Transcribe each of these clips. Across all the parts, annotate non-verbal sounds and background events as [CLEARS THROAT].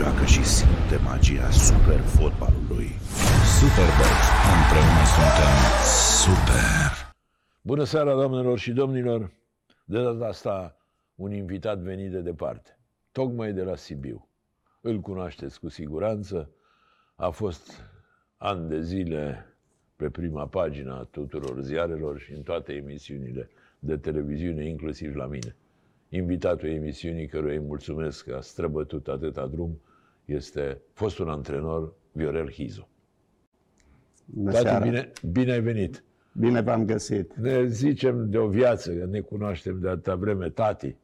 joacă și simte magia super fotbalului. Superbox. Împreună suntem Super! Bună seara, doamnelor și domnilor! De data asta, un invitat venit de departe, tocmai de la Sibiu. Îl cunoașteți cu siguranță, a fost ani de zile pe prima pagină a tuturor ziarelor și în toate emisiunile de televiziune, inclusiv la mine. Invitatul emisiunii, căruia îi mulțumesc că a străbătut atâta drum, este fostul antrenor Viorel Hizo. Bună Tati, seara. bine, bine ai venit! Bine v-am găsit. Ne zicem de o viață, că ne cunoaștem de atâta vreme, tati.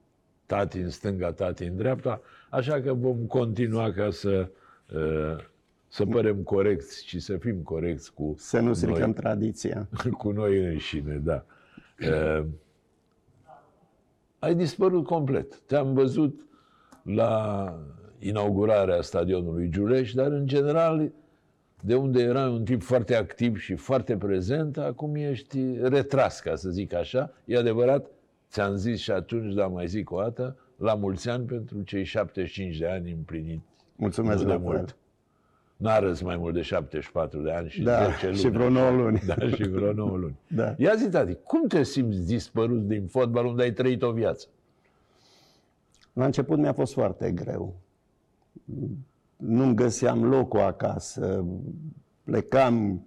Tati în stânga, tati în dreapta, așa că vom continua ca să, uh, să părem corecți și să fim corecți cu Să nu stricăm noi, tradiția. [LAUGHS] cu noi înșine, da. Uh, ai dispărut complet. Te-am văzut la inaugurarea stadionului Giuleș, dar în general, de unde erai un tip foarte activ și foarte prezent, acum ești retras, ca să zic așa. E adevărat, ți-am zis și atunci, dar mai zic o dată, la mulți ani pentru cei 75 de ani împliniți Mulțumesc nu de la mult. mult. N-a răs mai mult de 74 de ani și Da, 10 luni. și vreo 9 luni. Da, și vreo 9 luni. [LAUGHS] Da. Ia zi, tati, cum te simți dispărut din fotbal unde ai trăit o viață? La început mi-a fost foarte greu. Nu-mi găseam locul acasă. Plecam,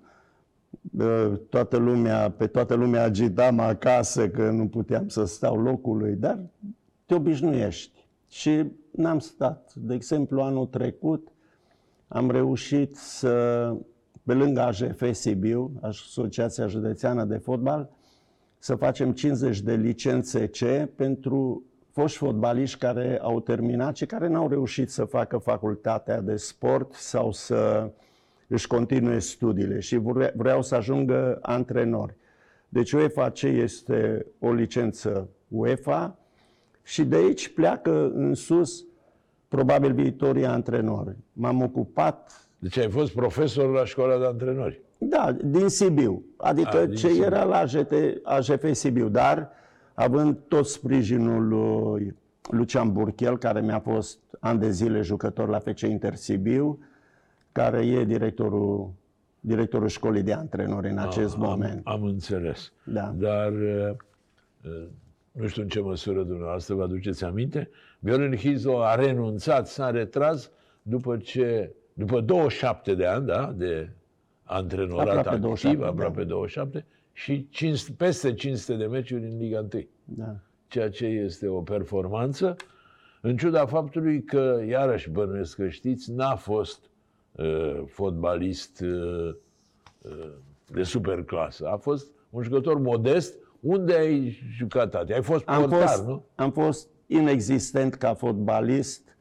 bă, toată lumea, pe toată lumea agitam acasă că nu puteam să stau locului, dar te obișnuiești. Și n-am stat. De exemplu, anul trecut am reușit să, pe lângă AJF Sibiu, Asociația Județeană de Fotbal, să facem 50 de licențe C pentru foști fotbaliști care au terminat și care n-au reușit să facă facultatea de sport sau să își continue studiile și vre- vreau să ajungă antrenori. Deci UEFA C este o licență UEFA și de aici pleacă în sus probabil viitorii antrenori. M-am ocupat Deci ai fost profesor la școala de antrenori. da, din Sibiu. Adică A, A, din ce Sibiu. era la AJT, AJF Sibiu, dar având tot sprijinul lui Lucian Burchel, care mi-a fost ani de zile jucător la FC Inter Sibiu, care e directorul, directorul școlii de antrenori în acest am, moment. Am înțeles. Da. Dar uh, uh, nu știu în ce măsură dumneavoastră vă aduceți aminte, Viorel Hizo a renunțat, s-a retras după ce, după 27 de ani, da, de antrenorat Aproape activ, 27, aproape da. 27, și 500, peste 500 de meciuri în Liga 1 Da. ceea ce este o performanță, în ciuda faptului că, iarăși bănuiesc că știți, n-a fost uh, fotbalist uh, uh, de superclasă. A fost un jucător modest. Unde ai jucat, tati? Ai fost Am portar, fost, nu? am fost inexistent ca fotbalist,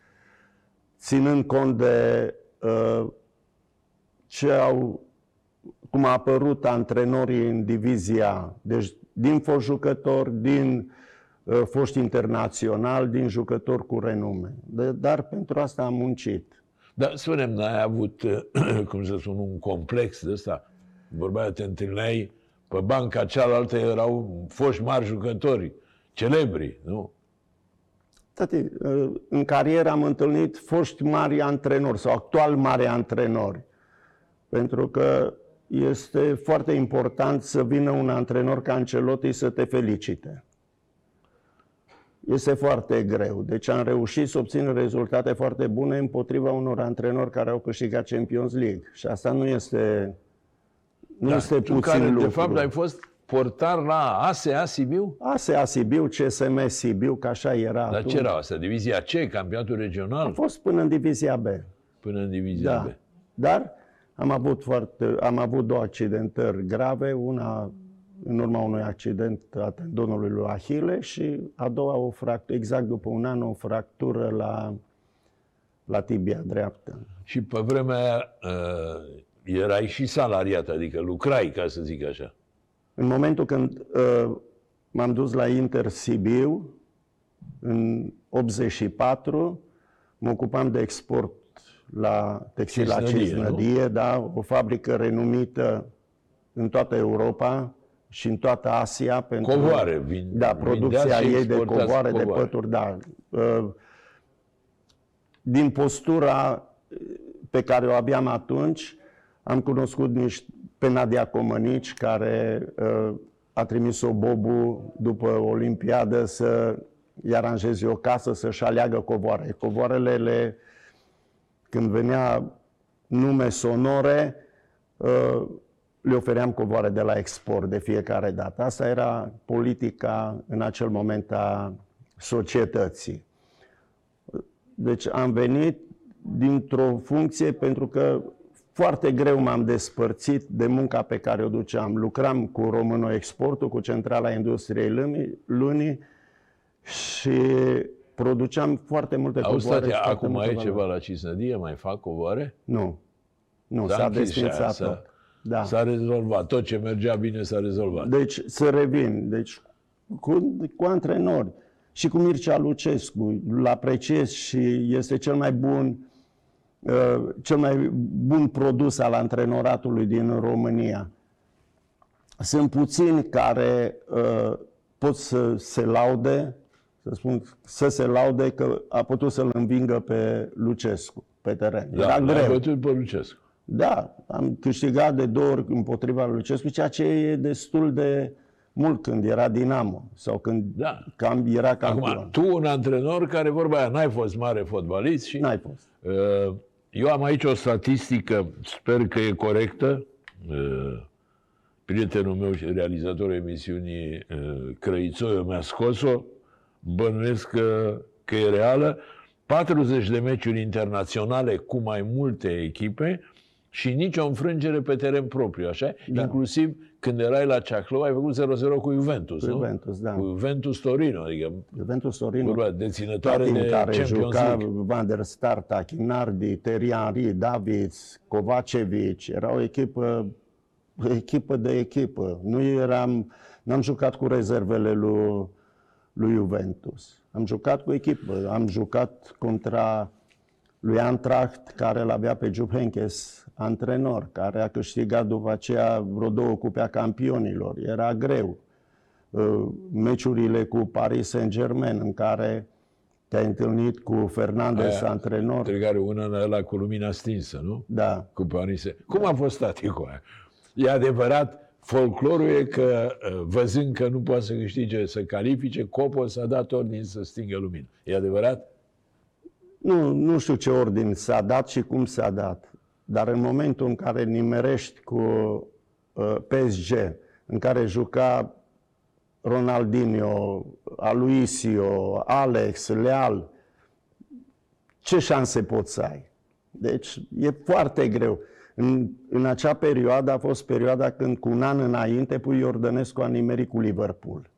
ținând cont de uh, ce au, cum a apărut antrenorii în divizia A. Deci din fost jucător, din uh, foști internațional, din jucători cu renume. De, dar pentru asta am muncit. Dar spunem, n-ai avut, uh, [CLEARS THROAT] cum să spun, un complex de ăsta. Vorba aia, te întâlneai pe banca cealaltă, erau foști mari jucători, celebri, nu? Tati, uh, în carieră am întâlnit foști mari antrenori sau actual mari antrenori. Pentru că este foarte important să vină un antrenor ca Ancelotti să te felicite. Este foarte greu. Deci am reușit să obțin rezultate foarte bune împotriva unor antrenori care au câștigat Champions League. Și asta nu este, nu este tu puțin Da, care, lucru. de fapt, ai fost portar la ASEA Sibiu? ASEA Sibiu, CSM Sibiu, că așa era Dar atunci. ce era asta? Divizia C, campionatul regional? Am fost până în divizia B. Până în divizia Da. B. Dar am avut, foarte, am avut două accidentări grave, una în urma unui accident a tendonului lui Ahile și a doua o fractură, exact după un an, o fractură la, la tibia dreaptă. Și pe vremea aia uh, erai și salariat, adică lucrai, ca să zic așa. În momentul când uh, m-am dus la Inter Sibiu, în 84, mă ocupam de export la textil la Cisnădie, Cisnădie, da, o fabrică renumită în toată Europa și în toată Asia. Pentru, Covoare, vin- Da, vindeați producția și ei de exportați covoare, de covoare. pături, da. Uh, din postura pe care o aveam atunci, am cunoscut niște, pe Nadia Comănici, care uh, a trimis-o Bobu după Olimpiadă să-i aranjeze o casă, să-și aleagă covoare. Covoarele, le, când venea nume sonore, uh, le ofeream covoare de la export de fiecare dată. Asta era politica în acel moment a societății. Deci am venit dintr-o funcție pentru că foarte greu m-am despărțit de munca pe care o duceam. Lucram cu Româno Exportul, cu Centrala Industriei Lumii, Lunii și produceam foarte multe Auzi, covoare. tati, și foarte acum multă ai ceva valoare. la Cisnădie? Mai fac covoare? Nu. Nu, S-a s-a închis și aia, desfințat s-a- Da. S-a rezolvat. Tot ce mergea bine s-a rezolvat. Deci, să revin, deci cu, cu antrenori și cu Mircea Lucescu, îl apreciez și este cel mai bun uh, cel mai bun produs al antrenoratului din România. Sunt puțini care uh, pot să se laude, să spun, să se laude că a putut să-l învingă pe Lucescu pe teren. Da, Era l-ai greu. bătut pe Lucescu. Da, am câștigat de două ori împotriva lui Lucescu, ceea ce e destul de mult când era Dinamo sau când Da. cam era campion. Acum, tu un antrenor care, vorba aia, n-ai fost mare fotbalist și N-ai fost. Uh, Eu am aici o statistică, sper că e corectă. Uh, Prietenul meu și realizatorul emisiunii uh, Crăițoiu mi-a scos-o. Bănuiesc că, că e reală. 40 de meciuri internaționale cu mai multe echipe și nicio înfrângere pe teren propriu, așa? Da. Inclusiv când erai la Ceaclău, ai făcut 0-0 cu Juventus, Cu nu? Juventus, da. Cu Juventus Torino, adică Juventus Torino, vorba deținătoare toate de în care Champions juca League. Van der Sar, Tachinardi, Thierry Henry, Davids, Kovacevic. Era o echipă, o echipă de echipă. Nu eram, n-am jucat cu rezervele lui, lui Juventus. Am jucat cu echipă. Am jucat contra lui Antracht, care îl avea pe Jupp Heynckes antrenor, care a câștigat după aceea vreo două cupe a campionilor. Era greu. Uh, Meciurile cu Paris Saint-Germain, în care te-ai întâlnit cu Fernandez, Aia, antrenor. Între care una la cu lumina stinsă, nu? Da. Cu Paris. Cum a fost staticul aia? E adevărat, folclorul e că, uh, văzând că nu poate să câștige, să califice, Copos s-a dat ordin să stingă lumina. E adevărat? Nu, nu știu ce ordin s-a dat și cum s-a dat, dar în momentul în care nimerești cu uh, PSG, în care juca Ronaldinho, Aloisio, Alex, Leal, ce șanse poți să ai? Deci e foarte greu. În, în acea perioadă a fost perioada când cu un an înainte Pui Iordănescu a nimerit cu Liverpool.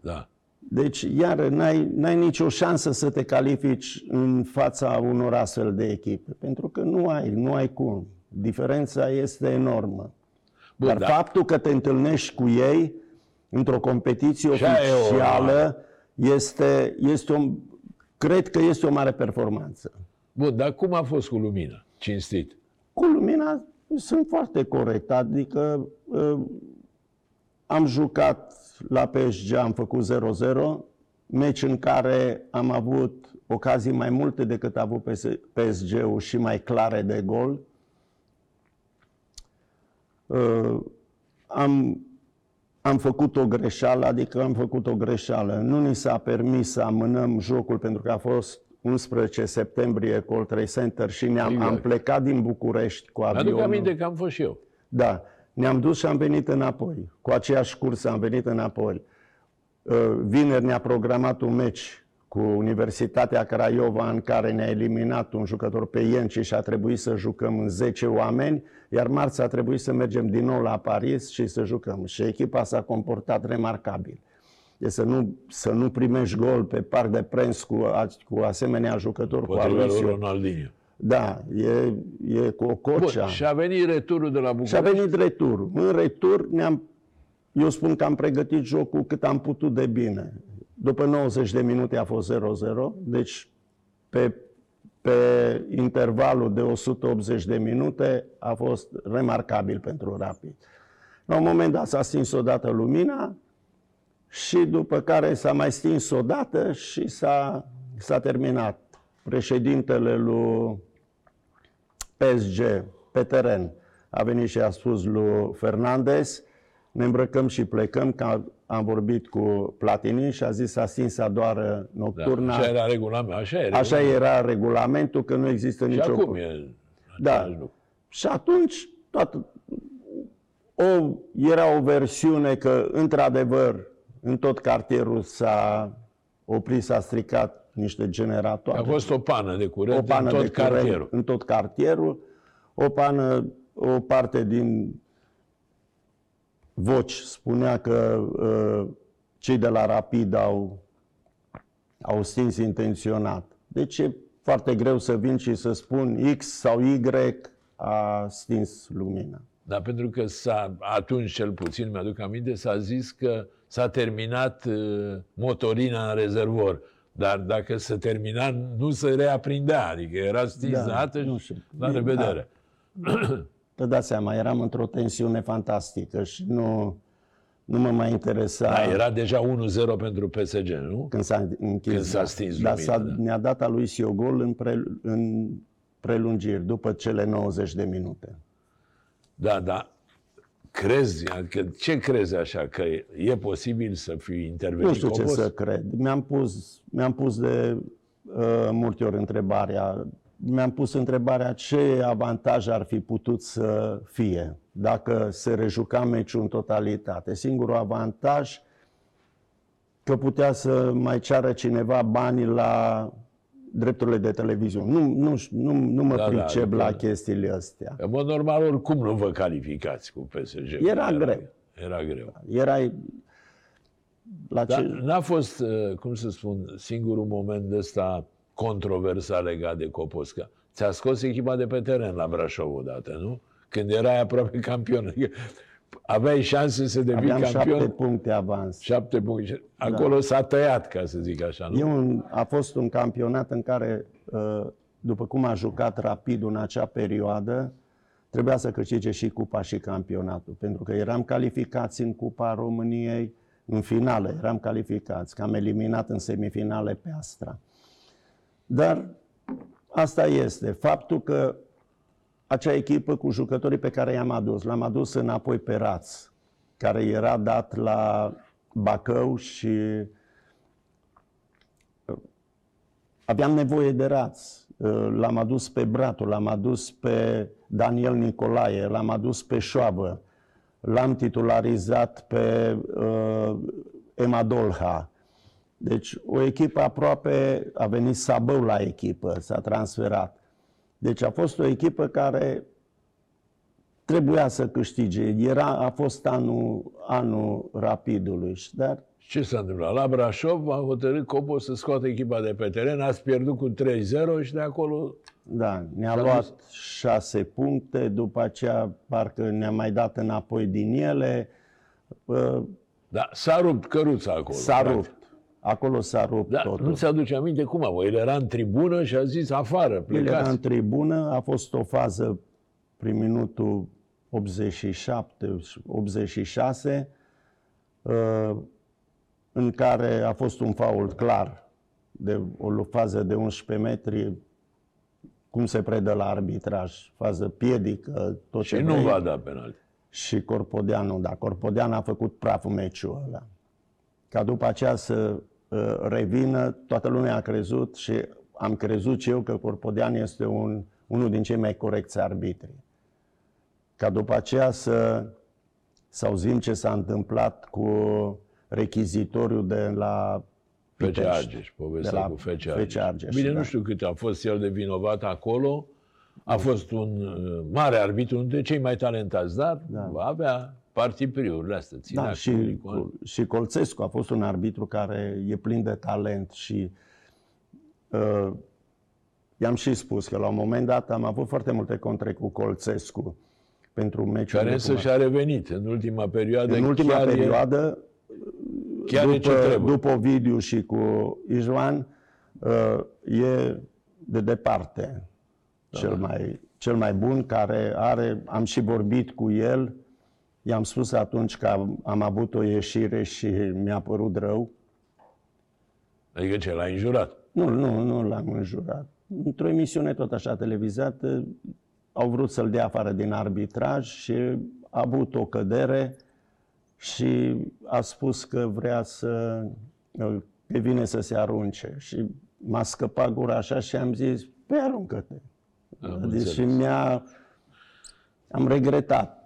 Da. Deci, iar n-ai, n-ai nicio șansă să te califici în fața unor astfel de echipe, pentru că nu ai, nu ai cum. Diferența este enormă. Bun, Dar da. faptul că te întâlnești cu ei într-o competiție Și aia e o oficială este, este o, cred că este o mare performanță. Bun, dar cum a fost cu lumina? Cinstit. Cu lumina sunt foarte corect, adică uh, am jucat la PSG, am făcut 0-0, meci în care am avut ocazii mai multe decât a avut PS- PSG-ul și mai clare de gol. Uh, am, am făcut o greșeală, adică am făcut o greșeală. Nu ni s-a permis să amânăm jocul pentru că a fost 11 septembrie Call Trade Center și ne-am Exact. am plecat din București cu Aduc avionul. aminte că am fost și eu. Da, ne-am dus și am venit înapoi. Cu aceeași cursă am venit înapoi. Uh, Vineri ne-a programat un meci cu Universitatea Craiova în care ne-a eliminat un jucător pe Ienci și a trebuit să jucăm în 10 oameni, iar marți a trebuit să mergem din nou la Paris și să jucăm. Și echipa s-a comportat remarcabil. E să nu, să nu primești gol pe parc de prens cu, a- cu asemenea jucători, cu Potrivit lui Aloisio. Ronaldinho. Da, e, e cu o Bun, cocea. și a venit returul de la Și a București. venit retur. În retur ne-am, eu spun că am pregătit jocul cât am putut de bine. După 90 de minute a fost 0-0, deci pe, pe intervalul de 180 de minute a fost remarcabil pentru Rapid. La un moment dat s-a stins odată lumina și după care s-a mai stins odată și s-a, s-a terminat. președintele lui PSG pe teren a venit și a spus lui Fernandez, ne îmbrăcăm și plecăm, că am vorbit cu Platini și a zis să stins a doară Da, nocturna. așa era regulament, așa era. Așa era regulamentul, că nu există Și nicio... acum e Da. același lucru. Și atunci, toată, o, era o versiune că, într-adevăr, în tot cartierul s-a oprit, s-a stricat niște generatoare. A fost o pană de curent o pană în tot de curent cartierul. în tot cartierul, o pană, o parte din voci spunea că uh, cei de la Rapid au, au stins intenționat. Deci e foarte greu să vin și să spun X sau Y a stins lumina. Dar pentru că s-a, atunci cel puțin, mi-aduc aminte, s-a zis că s-a terminat uh, motorina în rezervor. Dar dacă se termina, nu se reaprindea, adică era stinzată nu și știu. la revedere. Vă dați seama, eram într-o tensiune fantastică și nu, nu mă mai interesa Da, era deja 1-0 pentru PSG, nu? când s-a închis. Când s-a da. stins Dar lumina, s-a, da. ne-a dat a lui Siogol în, pre, în prelungiri, după cele 90 de minute. Da, da. Crezi, adică ce crezi așa, că e posibil să fi intervenit Nu știu ce Copos? să cred. Mi-am pus, mi-am pus de uh, multe ori întrebarea. Mi-am pus întrebarea ce avantaj ar fi putut să fie dacă se rejuca meciul în totalitate. Singurul avantaj că putea să mai ceară cineva bani la drepturile de televiziune. Nu, nu, știu, nu, nu mă Da, da, pricep adică- la chestiile astea. În mod normal, oricum nu vă calificați cu PSG. Era greu. Era greu. Erai la Dar ce... n-a fost, uh, cum să spun, singurul moment de ăsta controversat legat de Coposca. Ți-a scos echipa de pe teren la Brașov odată, nu? Când erai aproape campion. Adică Aveai șanse să devii Aveam campion. șapte puncte avans. șapte puncte. Acolo s-a tăiat, ca să zic așa, nu? E un, a fost un campionat în care, uh, după cum a jucat rapid în acea perioadă, trebuia să câștige și cupa și campionatul. Pentru că eram calificați în Cupa României, în finală eram calificați, că am eliminat în semifinale pe Astra. Dar asta este. Faptul că acea echipă cu jucătorii pe care i-am adus, l-am adus înapoi pe Raț, care era dat la Bacău și aveam nevoie de raț. L-am adus pe Bratu, l-am adus pe Daniel Nicolae, l-am adus pe Șoabă, l-am titularizat pe uh, Ema Dolha. Deci o echipă aproape, a venit Sabău la echipă, s-a transferat. Deci a fost o echipă care trebuia să câștige. Era, a fost anul, anul rapidului, și- dar Ce s-a întâmplat? La Brașov a hotărât Copos să scoată echipa de pe teren, ați pierdut cu 3-0 și de acolo... Da, ne-a S-a luat dus. șase puncte, după aceea parcă ne-a mai dat înapoi din ele. Uh, Da, s-a rupt căruța acolo. S-a practic. rupt. Acolo s-a rupt Da, totul. nu ți-aduce aminte cum a El era în tribună și a zis afară, El era plecați. în tribună, a fost o fază prin minutul 87, 86, uh, în care a fost un fault clar, de o fază de 11 metri, cum se predă la arbitraj, fază piedică, tot Și ce nu vrei. va da penalti. și Corpodeanu, da, Corpodean a făcut praf în meciul ăla. Ca după aceea să uh, revină, toată lumea a crezut și am crezut și eu că Corpodean este un, unul din cei mai corecți arbitri. Ca după aceea să, să auzim ce s-a întâmplat cu rechizitoriul de la FC Pitești. Argeș, povestea De la cu FC FC Argeș. Argeș, Bine, da. nu știu cât a fost el de vinovat acolo. A fost un uh, mare arbitru, unul dintre cei mai talentați, dar Da. avea partipriurile astea. Ținea Da, și, publicul. și Colțescu a fost un arbitru care e plin de talent și uh, i-am și spus că la un moment dat am avut foarte multe contre cu Colțescu pentru meciul Care însă și-a revenit în ultima perioadă. În ultima chiar e- perioadă, chiar e ce după, trebuie. după Ovidiu și cu Ijoan, uh, e de departe Da. cel, mai, cel mai bun, care are, am și vorbit cu el, i-am spus atunci că am, am avut o ieșire și mi-a părut rău, Adică ce, l-a înjurat. Nu, nu, nu l-am înjurat. Într-o emisiune tot așa televizată, au vrut să-l dea afară din arbitraj și a avut o cădere și a spus că vrea să, că vine să se arunce. Și m-a scăpat gura așa și am zis, pe aruncă-te. Am Deci și înțeles. mi-a... Am regretat.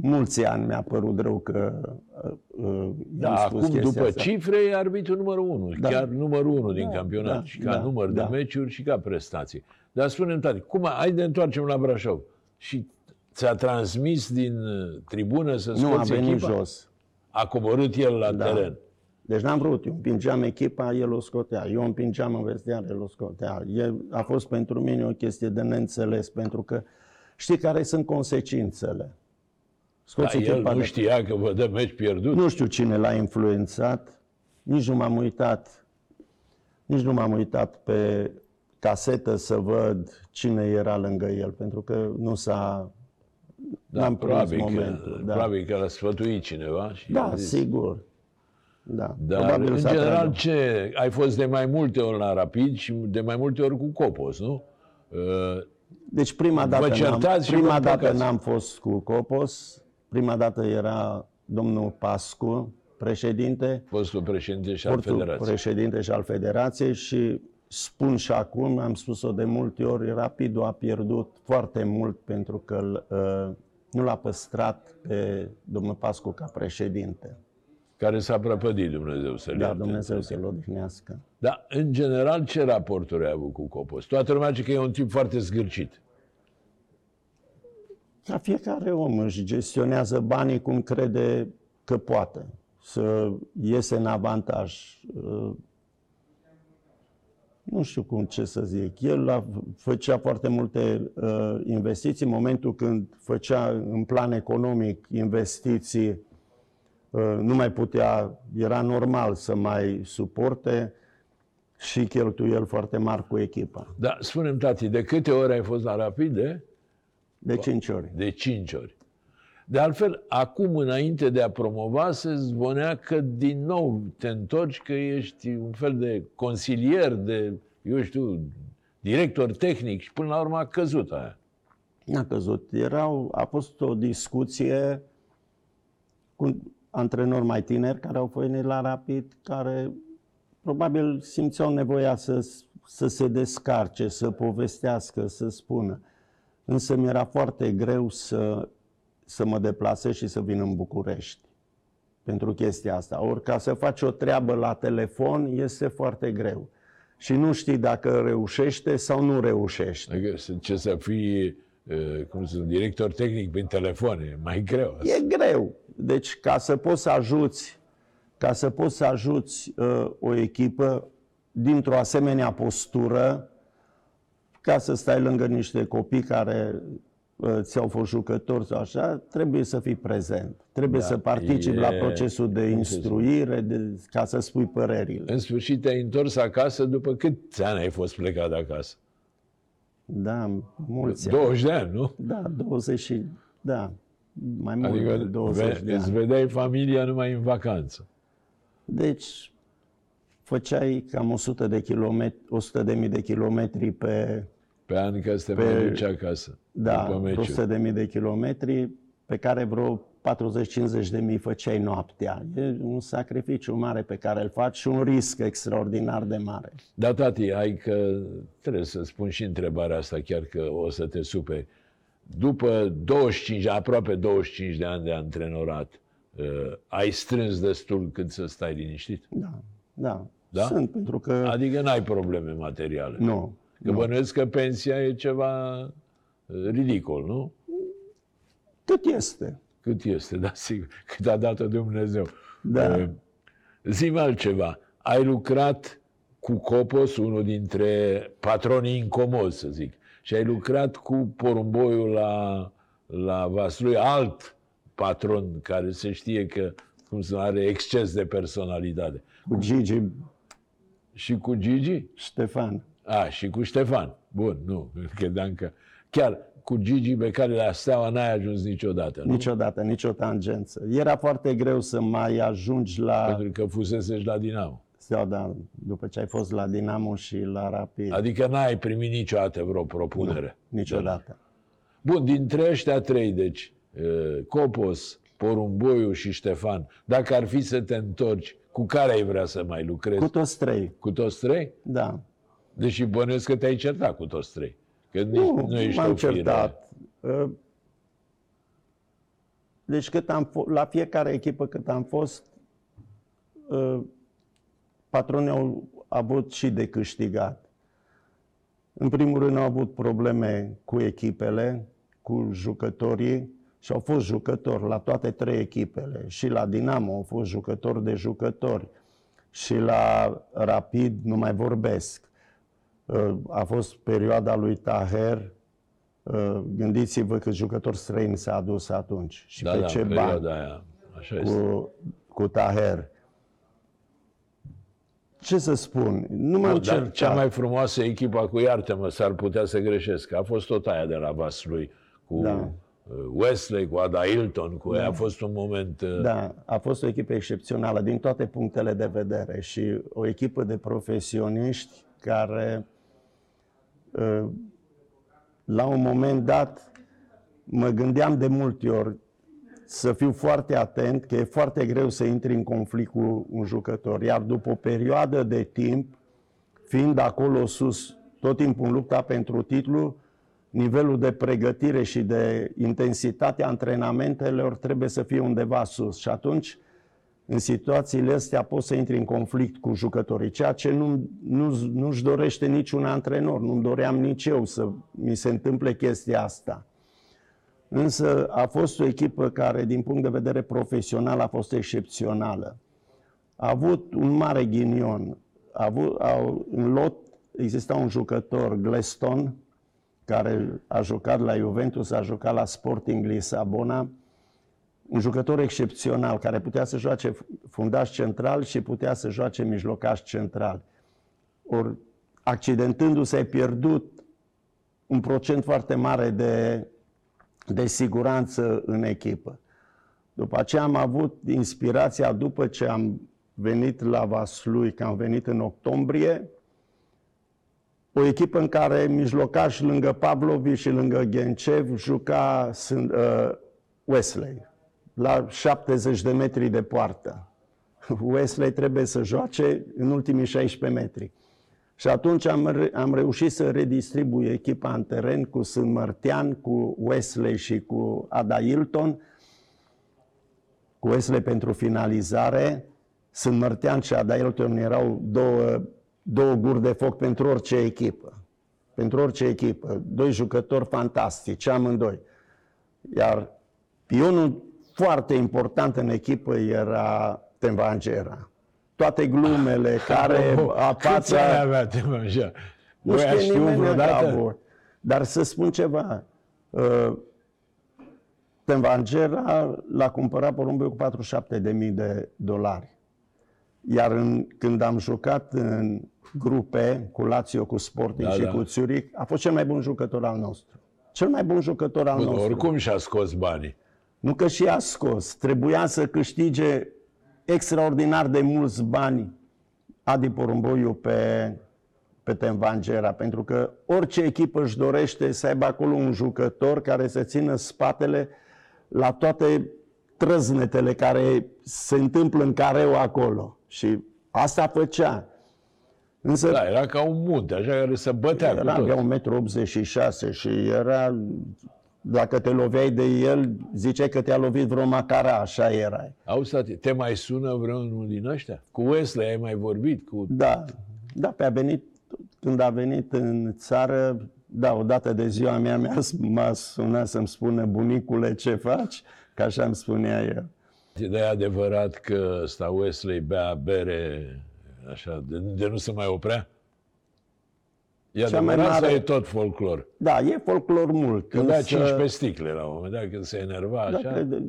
Mulți ani mi-a părut rău că uh, uh, Da, i-am spus acum, chestia după asta. cifre, e arbitru numărul unu, Da. chiar numărul unu din Da, campionat, da, și ca da, număr da. de meciuri și ca prestații. Dar spune-mi, tati, cum, a- hai de întoarcem la Brașov. Și ți-a transmis din uh, tribună să Nu, a scoți venit echipa? jos. A coborât el la Da. teren. Deci n-am vrut, eu împingeam echipa, el o scotea. Eu împingeam în vestiar, el o scotea. E, a fost pentru mine o chestie de neînțeles, pentru că știi care sunt consecințele. Dar Scoți el echipa nu de- știa că vă dă meci pierdut. Nu știu cine l-a influențat, nici nu m-am uitat, nici nu m-am uitat pe casetă să văd cine era lângă el, pentru că nu s-a... Da, n-am prins probabil, momentul. că, da. probabil că l-a sfătuit cineva. Și da, a zis. sigur. Da. Dar, Probabil în s-a general, trădat. ce? Ai fost de mai multe ori la Rapid și de mai multe ori cu Copos, nu? Uh, Deci prima dată, n-am, certați și vă prima dată împăcați. n-am fost cu Copos, prima dată era domnul Pascu, președinte, fostul președinte și al portul Federației. președinte și al Federației și spun și acum, am spus-o de multe ori, Rapidul a pierdut foarte mult pentru că uh, nu l-a păstrat pe domnul Pascu ca președinte. care s-a prăpădit, Dumnezeu să-l Da, ierte. Dumnezeu să-l odihnească. Dar, în general, ce raporturi ai avut cu Copos? Toată lumea zice că e un tip foarte zgârcit. Ca fiecare om își gestionează banii cum crede că poate, să iese în avantaj. Uh, Nu știu cum ce să zic. El a, făcea foarte multe uh, investiții. În momentul când făcea în plan economic investiții, uh, nu mai putea, era normal să mai suporte și cheltuieli foarte mari cu echipa. Dar, spune-mi, tati, de câte ori ai fost la Rapide? De cinci ori. De cinci ori. De altfel, acum, înainte de a promova, se zvonea că din nou te întorci, că ești un fel de consilier, de, eu știu, director tehnic și până la urmă a căzut aia. N-a căzut. Erau, a fost o discuție cu antrenori mai tineri care au venit la Rapid, care probabil simțeau nevoia să, să se descarce, să povestească, să spună. Însă mi-era foarte greu să, să mă deplasez și să vin în București pentru chestia asta. Ori ca să faci o treabă la telefon este foarte greu. Și nu știi dacă reușește sau nu reușește. Adică să- ce să fii, uh, cum să spun, director tehnic prin telefon, e mai greu. asta. E greu. Deci ca să poți să ajuți, ca să poți să ajuți uh, o echipă dintr-o asemenea postură, ca să stai lângă niște copii care uh, ți-au fost jucători sau așa, trebuie să fii prezent. Trebuie Da, să participi e- la procesul de cum să spun? instruire, de, ca să spui părerile. În sfârșit te-ai întors acasă după câți ani ai fost plecat de acasă? Da, mulți ani. 20 de ani, nu? Da, 20 și... Da, mai mult Adică de 20 ve- de ani. îți vedeai familia numai în vacanță. Deci, făceai cam 100 de kilometri, 100 de mii de kilometri pe, Pe an că să te Pe- mai duci acasă. da, după vreo meciuri. 100 de mii de kilometri, pe care vreo 40-50 de mii făceai noaptea. E un sacrificiu mare pe care îl faci și un risc extraordinar de mare. Da, tati, hai că trebuie să spun și întrebarea asta, chiar că o să te superi. După 25, aproape 25 de ani de antrenorat, uh, ai strâns destul cât să stai liniștit? Da, da. Da? Sunt, pentru că... Adică n-ai probleme materiale. Nu. Că bănuiesc că pensia e ceva uh, ridicol, nu? Cât este? Cât este, [LAUGHS] da, sigur. Cât a dat Dumnezeu. Da. Uh, Zi-mi altceva. Ai lucrat cu Copos, unul dintre patronii incomozi, să zic. Și ai lucrat cu porumboiul la, la Vaslui, alt patron care se știe că cum să are exces de personalitate. Cu Gigi Și cu Gigi? Ștefan. A, și cu Ștefan. Bun, nu, [LAUGHS] credeam că... Chiar cu Gigi pe care la Steaua n-ai ajuns niciodată, nu? Niciodată, nicio tangență. Era foarte greu să mai ajungi la... Pentru că fusese și la Dinamo. Da, da, după ce ai fost la Dinamo și la Rapid. Adică n-ai primit niciodată vreo propunere. Niciodată. Bun, dintre ăștia trei, deci, uh, Copos, Porumboiu și Ștefan, dacă ar fi să te întorci, cu care ai vrea să mai lucrezi? Cu toți trei, Cu toți trei? da. Deși bănuiesc că te-ai certat cu toți trei. Că nici, Nu, nu ești m-am o fire. certat. Uh, Deci cât am f- la fiecare echipă cât am fost, uh, patronii au avut și de câștigat. În primul rând au avut probleme cu echipele, cu jucătorii și au fost jucători la toate trei echipele. Și la Dinamo au fost jucători de jucători. Și la Rapid nu mai vorbesc. Uh, A fost perioada lui Taher. Uh, Gândiți-vă că jucători străini s-a adus atunci și Da, pe da, ce în bani perioada aia. Așa este. cu, cu Taher. Ce să spun? Nu m-am Bun, dar certat. cea mai frumoasă echipă cu iartă-mă, s-ar putea să greșesc. A fost tot aia de la Vaslui, cu Da. uh, Wesley, cu Ada Hilton, cu ea. A fost un moment... uh, Da, a fost o echipă excepțională din toate punctele de vedere și o echipă de profesioniști care uh, la un moment dat mă gândeam de multe ori să fiu foarte atent, că e foarte greu să intri în conflict cu un jucător. Iar după o perioadă de timp, fiind acolo sus, tot timpul în lupta pentru titlu, nivelul de pregătire și de intensitate a antrenamentelor trebuie să fie undeva sus. Și atunci, în situațiile astea, poți să intri în conflict cu jucătorii, ceea ce nu, nu, nu-și dorește niciun antrenor. Nu-mi doream nici eu să mi se întâmple chestia asta. Însă a fost o echipă care, din punct de vedere profesional, a fost excepțională. A avut un mare ghinion. A avut, a, în lot exista un jucător, Gleston, care a jucat la Juventus, a jucat la Sporting Lisabona, un jucător excepțional, care putea să joace fundaș central și putea să joace mijlocaș central. Ori, accidentându-se, ai pierdut un procent foarte mare de, de siguranță în echipă. După aceea am avut inspirația, după ce am venit la Vaslui, că am venit în octombrie, o echipă în care mijlocaș lângă Pavlovi și lângă Gencev juca sunt, uh, Wesley, la 70 de metri de poartă. Wesley trebuie să joace în ultimii 16 metri. Și atunci am, re- am reușit să redistribui echipa în teren cu Sunt Mărtean, cu Wesley și cu Ada Hilton, cu Wesley pentru finalizare. Sunt Mărtean și Ada Hilton erau două, două guri de foc pentru orice echipă. Pentru orice echipă. Doi jucători fantastici, amândoi. Iar pionul foarte important în echipă era Tenvangera. Toate glumele [LAUGHS] care Câți ani apar avea tema așa? nu Voi ați știe știut nimeni vreodată? vreodată. Dar să spun ceva. Uh, Tenvangera l-a cumpărat porumbul cu 47.000 de dolari. Iar în, când am jucat în grupe cu Lazio, cu Sporting Da, și da. cu Zurich, a fost cel mai bun jucător al nostru. Cel mai bun jucător al Bun, nostru. oricum și-a scos banii. Nu că și a scos. Trebuia să câștige extraordinar de mulți bani Adi Porumboiu pe, pe Tenvangera, pentru că orice echipă își dorește să aibă acolo un jucător care să țină spatele la toate trăznetele care se întâmplă în careu acolo. Și asta făcea. Însă Da, era ca un munte, așa care se bătea era, cu tot. avea 1,86 m și era, dacă te loveai de el, ziceai că te-a lovit vreo macara, așa erai. Auzi, tati, te mai sună vreunul din ăștia? Cu Wesley ai mai vorbit? Cu... Da, da, pe a venit, când a venit în țară, da, odată de ziua mea mi-a, m-a sunat să-mi spună bunicule ce faci, că așa îmi spunea el. De adevărat că ăsta Wesley bea bere așa, de, de nu se mai oprea? E Cea mai adevărat mare- sau e tot folclor? Da, e folclor mult. Că bea însă- 15 sticle la un moment dat, când se enerva da, așa. cred,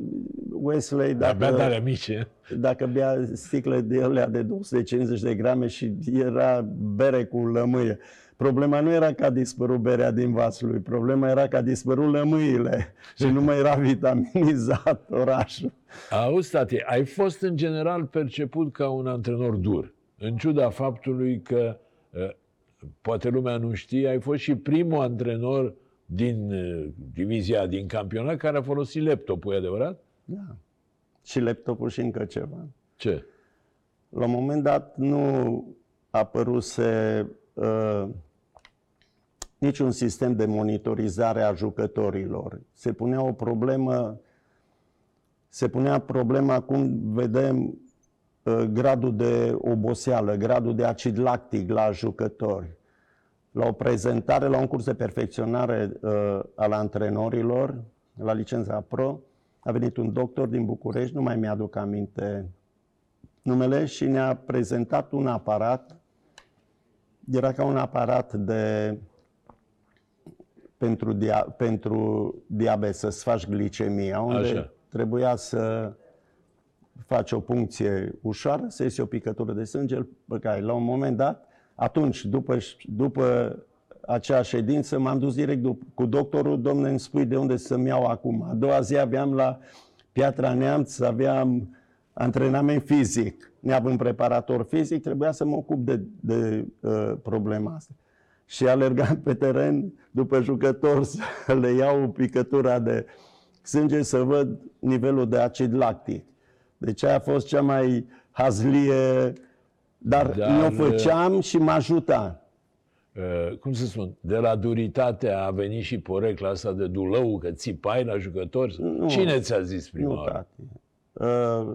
Wesley, Dar bea de dacă, alea mici, e? dacă bea sticle de alea de 250 de grame și era bere cu lămâie. Problema nu era că a dispărut berea din vasul lui, problema era că a dispărut lămâile și nu mai era vitaminizat orașul. Auzi, tati, ai fost în general perceput ca un antrenor dur. în ciuda faptului că, uh, poate lumea nu știe, ai fost și primul antrenor din uh, divizia, din campionat, care a folosit laptopul, e adevărat? Da. Și laptopul și încă ceva. Ce? La un moment dat nu apăruse uh, niciun sistem de monitorizare a jucătorilor. Se punea o problemă, se punea problema cum vedem uh, gradul de oboseală, gradul de acid lactic la jucători. La o prezentare, la un curs de perfecționare uh, al antrenorilor, la licența pro, a venit un doctor din București, nu mai mi-aduc aminte numele, și ne-a prezentat un aparat. Era ca un aparat de pentru, dia, pentru diabet, să-ți faci glicemia, unde Așa. trebuia să faci o puncție ușoară, să iese o picătură de sânge, îl băgai. La un moment dat, atunci, după, după acea ședință, m-am dus direct dup- cu doctorul, domnule, îmi spui de unde să-mi iau acum. A doua zi aveam la Piatra Neamț, aveam antrenament fizic. Neavând preparator fizic, trebuia să mă ocup de, de uh, problema asta. Și alergam pe teren după jucători să le iau picătura de sânge să văd nivelul de acid lactic. Deci aia a fost cea mai hazlie, dar, Dar, dar nu făceam și mă ajuta. Uh, cum să spun, de la duritate a venit și porecla asta de dulău, că țipai la jucători? Nu. Cine ți-a zis prima Nu, oară? tati. Uh,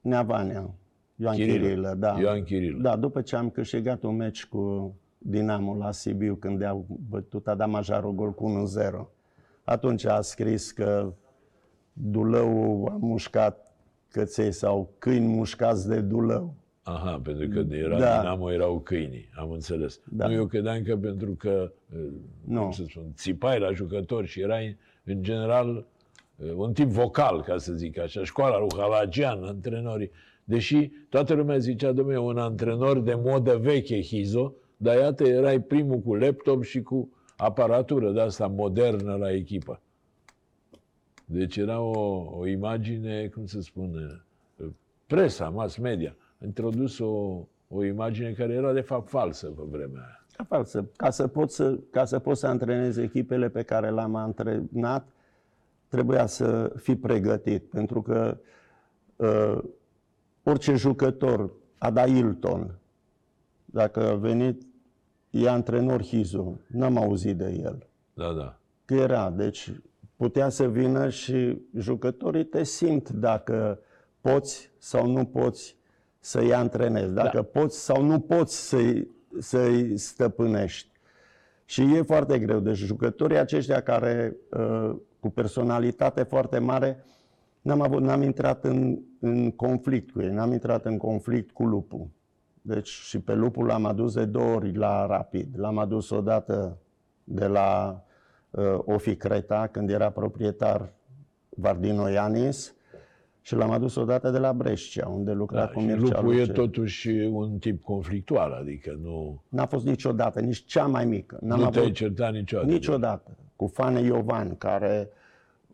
Neavanea. Ioan Chirilă. Chirilă, da. Ioan Chirilă. Da, după ce am câștigat un meci cu Dinamo la Sibiu, când au bătut Adamajarul gol cu 1-0. Atunci a scris că Dulău a mușcat căței sau câini mușcați de Dulău. Aha, pentru că de era Da. Dinamo erau câinii, am înțeles. Da. Nu, eu credeam că pentru că, uh, Nu. cum să spun, țipai la jucători și erai, în general, uh, un tip vocal, ca să zic așa, școala lui Halagian, antrenorii. Deși toată lumea zicea, domnule, un antrenor de modă veche, Hizo, dar iată, erai primul cu laptop și cu aparatură de asta modernă la echipă. Deci era o, o imagine, cum să spune, presa, mass media, a introdus o, o imagine care era de fapt falsă pe vremea aia. Ca falsă. Ca să pot să, ca să, pot să antrenezi echipele pe care le-am antrenat, trebuia să fii pregătit. Pentru că uh, orice jucător, Ada Hilton, dacă a venit, e antrenor Hizu, n-am auzit de el. Da, da. Că era, deci putea să vină și jucătorii te simt dacă poți sau nu poți să-i antrenezi, dacă da. poți sau nu poți să-i, să-i stăpânești. Și e foarte greu. Deci jucătorii aceștia care uh, cu personalitate foarte mare, n-am, avut, n-am intrat în, în conflict cu ei, n-am intrat în conflict cu lupul. Deci și pe lupul l-am adus de două ori la Rapid. L-am adus odată de la uh, Ofi Creta, când era proprietar Vardino Ianis, și l-am adus odată de la Brescia, unde lucra da cu și Mircea lupul e Luce. totuși un tip conflictual, adică nu, N-a fost niciodată, nici cea mai mică. N-am nu te-ai avut certat niciodată. niciodată. Cu Fane Iovan, care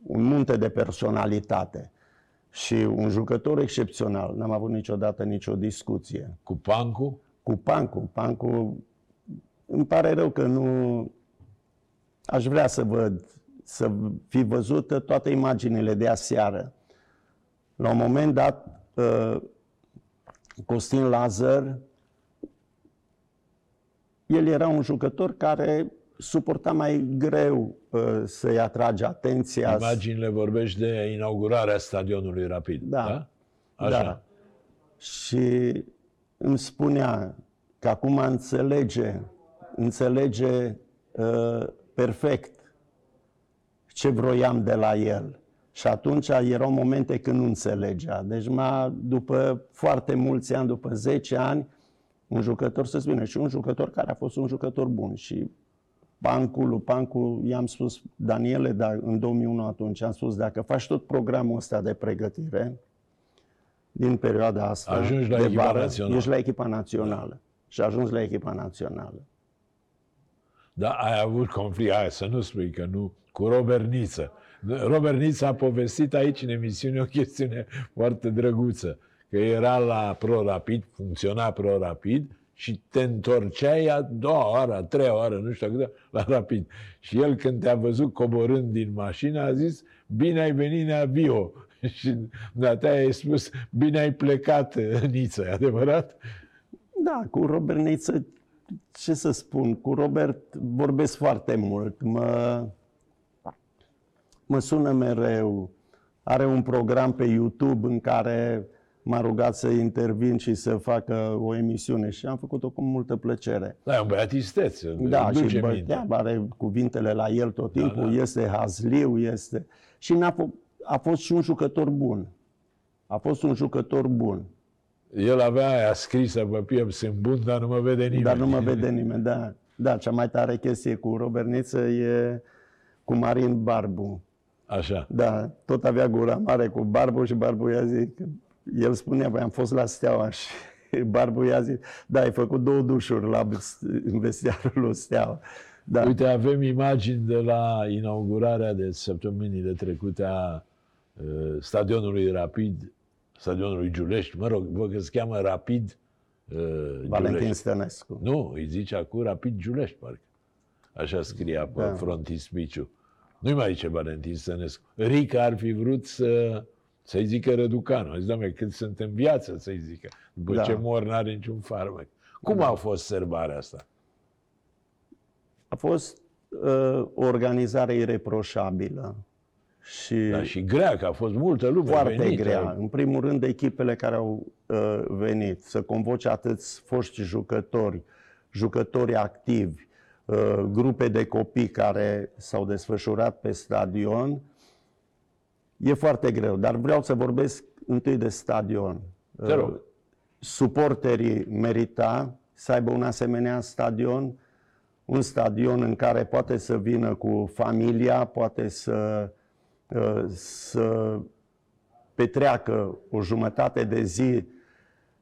un munte de personalitate și un jucător excepțional. N-am avut niciodată nicio discuție. Cu Pancu? Cu Pancu. Pancu, îmi pare rău că nu... Aș vrea să văd, să fi văzut toate imaginile de aseară. La un moment dat, uh, Costin Lazar, el era un jucător care suporta mai greu uh, să-i atrage atenția. Imaginile vorbești de inaugurarea stadionului Rapid, Da. da? Așa. Da. Și îmi spunea că acum înțelege, înțelege uh, perfect ce vroiam de la el. Și atunci erau momente când nu înțelegea. Deci m-a, după foarte mulți ani, după 10 ani, un jucător să vină și un jucător care a fost un jucător bun. Și Pancul, lui Pancu, i-am spus, Daniele, dar în 2001 atunci, am spus, dacă faci tot programul ăsta de pregătire, din perioada asta Ajungi la de echipa vară, națională. ești la echipa națională. Și ajungi la echipa națională. Da, ai avut conflict, hai să nu spui că nu, cu Robert Niță. Robert Niță a povestit aici în emisiune o chestiune foarte drăguță, că era la Pro-Rapid, funcționa Pro-Rapid și te întorceai a doua oară, a treia oară, nu știu câte, la Rapid. Și el când te-a văzut coborând din mașină a zis, bine ai venit Nea Bio. [LAUGHS] și data ai spus, bine ai plecat Niță, e adevărat? Da, cu Robert Niță, ce să spun, cu Robert vorbesc foarte mult. Mă, mă sună mereu. Are un program pe YouTube în care m-a rugat să intervin și să facă o emisiune și am făcut-o cu multă plăcere. Da, e un băiat isteț. Da, și bătea, are cuvintele la el tot timpul, da, da. este hazliu, este... Și n-a f- a fost și un jucător bun. A fost un jucător bun. El avea aia scrisă pe piept, sunt bun, dar nu mă vede nimeni. Dar nu mă vede nimeni, da. Da, cea mai tare chestie cu Robert Niță e cu Marin Barbu. Așa. Da, tot avea gura mare cu Barbu și Barbu i-a zis, el spunea, băi, am fost la Steaua și [LAUGHS] Barbu i-a zis, da, ai făcut două dușuri la, în vestiarul lui Steaua. Da. Uite, avem imagini de la inaugurarea de săptămânile trecute a uh, stadionului Rapid, stadionului Giulești, mă rog, vă că se cheamă Rapid uh, Valentin Giulești. Stănescu. Nu, îi zice acum Rapid Giulești, parcă. Așa scria pe Da. frontispiciu. Nu-i mai zice Valentin Stănescu. Rica ar fi vrut să, să-i zică Răducanu. A zis, doamne, cât sunt în viață să-i zică. După Da. ce mor, n-are niciun farmec. Cum a fost sărbarea asta? A fost uh, o organizare ireproșabilă și, Da, și grea, că a fost multă lume foarte venită. grea. În primul rând, echipele care au uh, venit, să convoce atâți foști jucători, jucători activi, uh, grupe de copii care s-au desfășurat pe stadion, e foarte greu. Dar vreau să vorbesc întâi de stadion. Te rog. Uh, suporterii merita să aibă un asemenea stadion, un stadion în care poate să vină cu familia, poate să, uh, să petreacă o jumătate de zi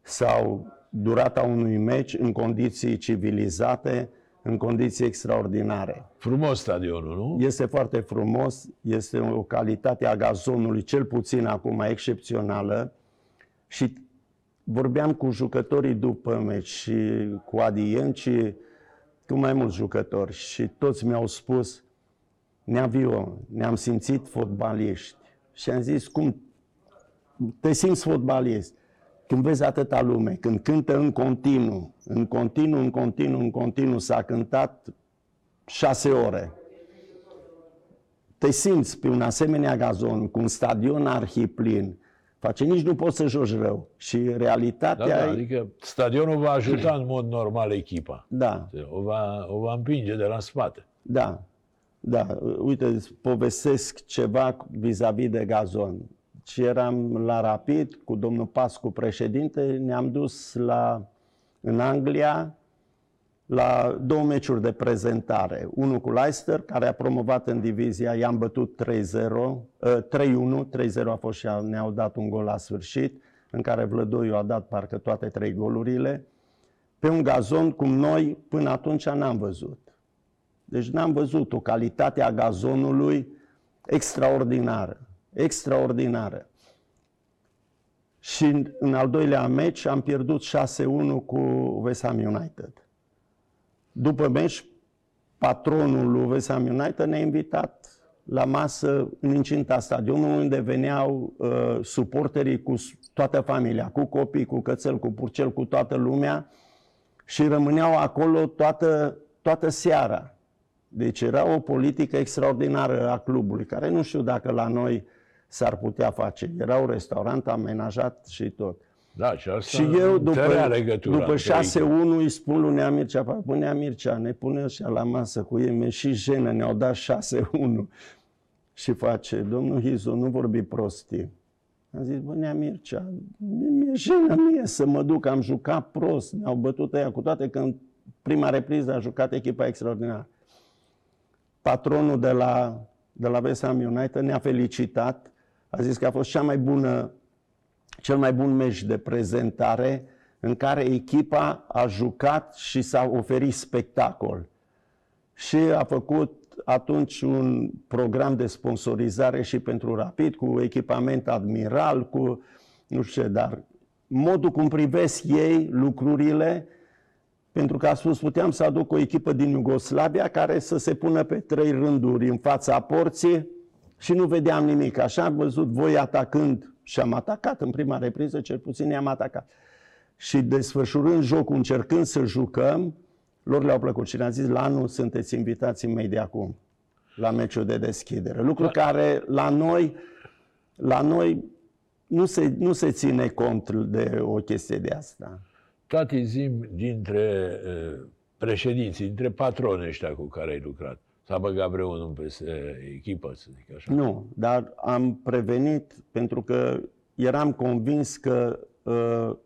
sau durata unui meci în condiții civilizate, în condiții extraordinare. Frumos stadionul, nu? Este foarte frumos, este o calitate a gazonului, cel puțin acum, excepțională. Și vorbeam cu jucătorii după meci și cu Adi Ienci, cu mai mulți jucători și toți mi-au spus, Neavio, ne-am simțit fotbaliști. Și am zis, cum te simți fotbalist? Când vezi atâta lume, când cântă în continuu, în continuu, în continuu, în continuu, s-a cântat șase ore. Te simți pe un asemenea gazon, cu un stadion arhiplin, face nici nu poți să joci rău. Și Da, realitatea da, e- adică stadionul va ajuta în mod normal echipa. da, O va, o va împinge de la spate. da, da. Uite, îți povestesc ceva vis-a-vis de gazon. Și eram la Rapid cu domnul Pascu președinte, ne-am dus la, în Anglia la două meciuri de prezentare. Unul cu Leicester, care a promovat în divizia, i-am bătut 3-0, ă, 3-1, 3-0 a fost și a- ne-au dat un gol la sfârșit, în care Vlădoiu a dat parcă toate trei golurile, pe un gazon cum noi până atunci n-am văzut. Deci n-am văzut o calitate a gazonului extraordinară, extraordinară. Și în, în al doilea meci am pierdut 6-1 cu West Ham United. După meci, patronul lui West Ham United ne-a invitat la masă în incinta stadionului unde veneau uh, suporterii cu s- toată familia, cu copii, cu cățel, cu purcel, cu toată lumea și rămâneau acolo toată, toată seara. Deci era o politică extraordinară a clubului, care nu știu dacă la noi s-ar putea face. Era un restaurant amenajat și tot. Da, și asta Și eu, întărea după, legătura după între 6-1, echipe. îi spun lui Nea Mircea, "Păi, bă, Nea Mircea, ne pune ăștia la masă cu ei, mi și jenă, ne-au dat 6-1. Și face, domnul Hizu, nu vorbi prostii. Am zis, bă, Nea Mircea, mi-e jenă mie să mă duc, am jucat prost, ne-au bătut ăia, cu toate că în prima repriză a jucat echipa extraordinară. Patronul de la, de la West Ham United ne-a felicitat, a zis că a fost cea mai bună cel mai bun meci de prezentare în care echipa a jucat și s-a oferit spectacol. Și a făcut atunci un program de sponsorizare și pentru Rapid, cu echipament admiral, cu nu știu ce, dar modul cum privesc ei lucrurile, pentru că a spus, puteam să aduc o echipă din Iugoslavia care să se pună pe trei rânduri în fața porții și nu vedeam nimic. Așa am văzut voi atacând și am atacat în prima repriză, cel puțin i-am atacat. Și desfășurând jocul, încercând să jucăm, lor le-au plăcut și ne-a zis, la anul sunteți invitați în de acum, la meciul de deschidere. Lucru da. care la noi, la noi nu se, nu se ține cont de o chestie de asta. Toate zim dintre uh, președinții, dintre patroni ăștia cu care ai lucrat. S-a băgat vreunul pe echipă, să zic așa? Nu, dar am prevenit pentru că eram convins că uh,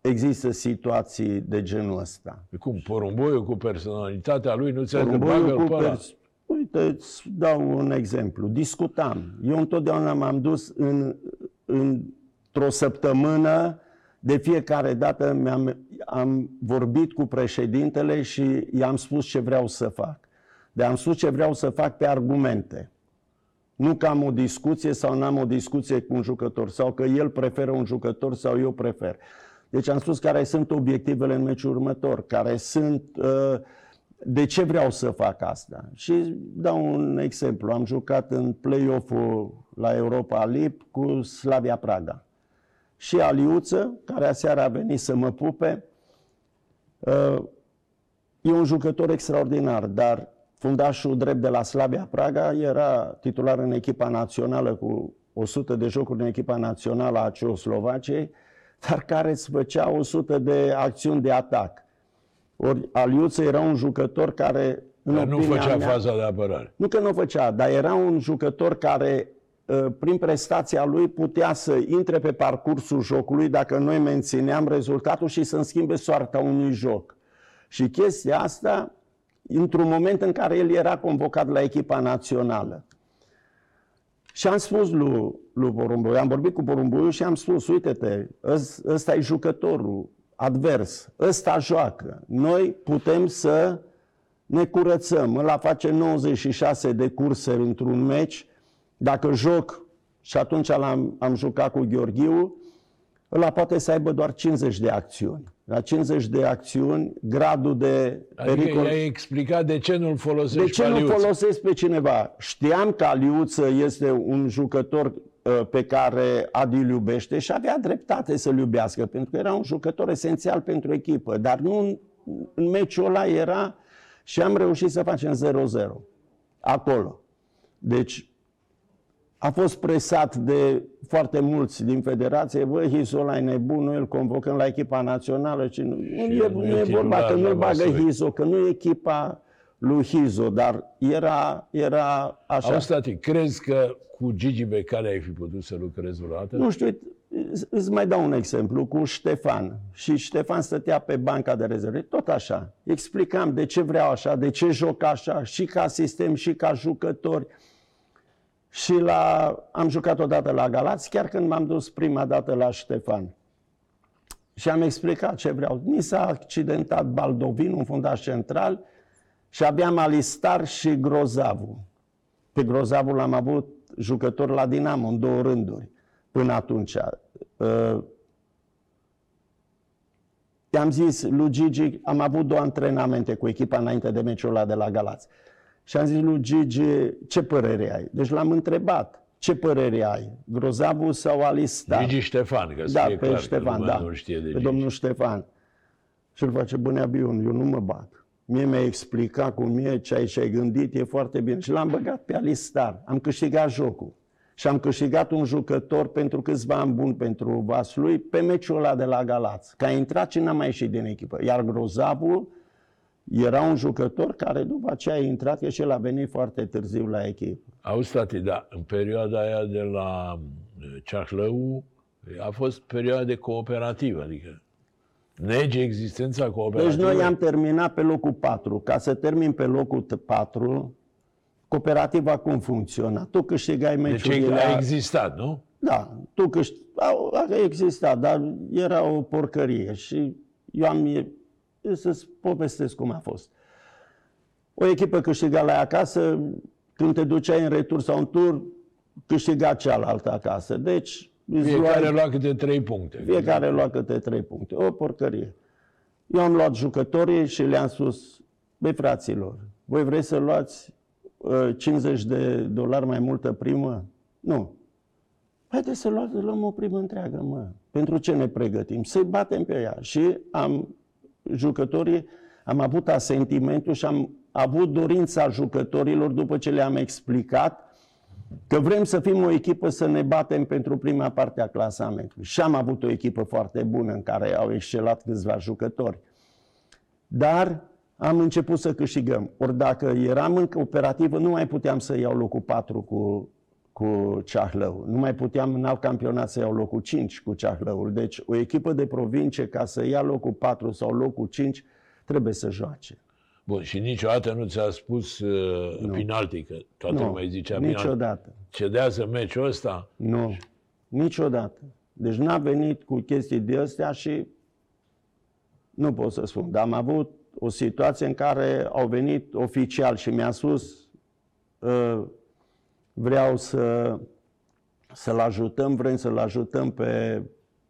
există situații de genul ăsta. Cum? Porumboiul cu personalitatea lui nu ți-a bagă cu pers- Uite, îți dau un exemplu. Discutam. Eu întotdeauna m-am dus în, într-o săptămână, de fiecare dată mi-am, am vorbit cu președintele și i-am spus ce vreau să fac. De am spus ce vreau să fac pe argumente. Nu că am o discuție sau n-am o discuție cu un jucător sau că el preferă un jucător sau eu prefer. Deci am spus care sunt obiectivele în meciul următor, care sunt uh, de ce vreau să fac asta. Și dau un exemplu. Am jucat în play-off-ul la Europa Lip cu Slavia Praga. Și Aliuță, care aseară a venit să mă pupe, uh, e un jucător extraordinar, dar fundașul drept de la Slavia Praga era titular în echipa națională cu 100 de jocuri în echipa națională a Ceoslovaciei, dar care îți făcea 100 de acțiuni de atac. Ori Aliuță era un jucător care... În dar nu făcea mea, faza de apărare. Nu că nu făcea, dar era un jucător care ă, prin prestația lui putea să intre pe parcursul jocului dacă noi mențineam rezultatul și să-mi schimbe soarta unui joc. Și chestia asta într-un moment în care el era convocat la echipa națională. Și am spus lui, lui Porumboiu, am vorbit cu Porumboiu și am spus, uite-te, ăsta e jucătorul advers, ăsta joacă. Noi putem să ne curățăm. Ăla face 96 de curse într-un meci. Dacă joc, și atunci am, am jucat cu Gheorghiu, ăla poate să aibă doar 50 de acțiuni. La 50 de acțiuni, gradul de adică pericol... i-ai explicat de ce nu-l folosești De ce nu folosesc pe cineva? Știam că Aliuță este un jucător uh, pe care Adi îl iubește și avea dreptate să-l iubească, pentru că era un jucător esențial pentru echipă, dar nu în meciul ăla era și am reușit să facem 0-0 acolo. Deci a fost presat de foarte mulți din federație, bă, Hizola e nebun, noi îl convocăm la echipa națională și nu, și nu, e, nu e vorba că nu-l bagă Hizo, că nu e echipa lui Hizo, dar era, era așa. Auzi, crezi că cu Gigi Becali ai fi putut să lucrezi vreodată? Nu știu, îți mai dau un exemplu cu Ștefan. Și Ștefan stătea pe banca de rezerve, tot așa. Explicam de ce vreau așa, de ce joc așa, și ca sistem, și ca jucători. Și la, am jucat odată la Galați, chiar când m-am dus prima dată la Ștefan. Și am explicat ce vreau. Ni s-a accidentat Baldovin, un fundaș central, și aveam Alistar și Grozavu. Pe Grozavu l-am avut jucător la Dinamo în două rânduri până atunci. Uh, i-am zis lui Gigi, am avut două antrenamente cu echipa înainte de meciul ăla de la Galați. Și am zis lui Gigi, ce părere ai? Deci l-am întrebat, ce părere ai? Grozavu sau Alistar? Gigi Ștefan, că da, pe clar Ștefan, că da, nu știe de pe Gigi. domnul Ștefan. Și îl face, bune Bion, eu nu mă bag. Mie mi-a explicat cum e, ce ai, ce ai gândit, e foarte bine. Și l-am băgat pe Alistar. Am câștigat jocul. Și am câștigat un jucător pentru câțiva ani bun pentru Vaslui pe meciul ăla de la Galați. Că a intrat și n-a mai ieșit din echipă. Iar Grozavu era un jucător care după aceea a intrat, că și el a venit foarte târziu la echipă. Auzi, tati, da, în perioada aia de la Ceahlău a fost perioada de cooperativă, adică nege existența cooperativă. Deci noi am terminat pe locul 4. Ca să termin pe locul 4, cooperativa cum funcționa? Tu câștigai meciurile... Deci a existat, nu? Da, tu câștigai... A existat, dar era o porcărie și eu am să-ți povestesc cum a fost. O echipă câștiga la ea acasă, când te duceai în retur sau în tur, câștiga cealaltă acasă. Deci îți Fiecare luai- lua câte trei puncte. fiecare lua câte trei puncte. O porcărie. Eu am luat jucătorii și le-am spus, băi fraților, voi vreți să luați uh, 50 de dolari mai multă primă? Nu. Haideți să luați, luăm o primă întreagă, mă. Pentru ce ne pregătim? Să-i batem pe ea. Și am, jucătorii, am avut asentimentul și am avut dorința jucătorilor, după ce le-am explicat, că vrem să fim o echipă să ne batem pentru prima parte a clasamentului. Și am avut o echipă foarte bună în care au excelat câțiva jucători. Dar am început să câștigăm. Ori dacă eram în cooperativă, nu mai puteam să iau locul 4 cu, cu Ceahlău. Nu mai puteam în alt campionat să iau locul 5 cu Ceahlăul. Deci o echipă de provincie, ca să ia locul 4 sau locul 5, trebuie să joace. Bun, și niciodată nu ți-a spus uh, penalti, că toată Nu, lumea îi zicea penalti. niciodată. Cedează meciul ăsta? Nu, niciodată. Deci n-a venit cu chestii de astea și nu pot să spun. Dar am avut o situație în care au venit oficial și mi-a spus "Uh, vreau să, să-l ajutăm, vrem să-l ajutăm pe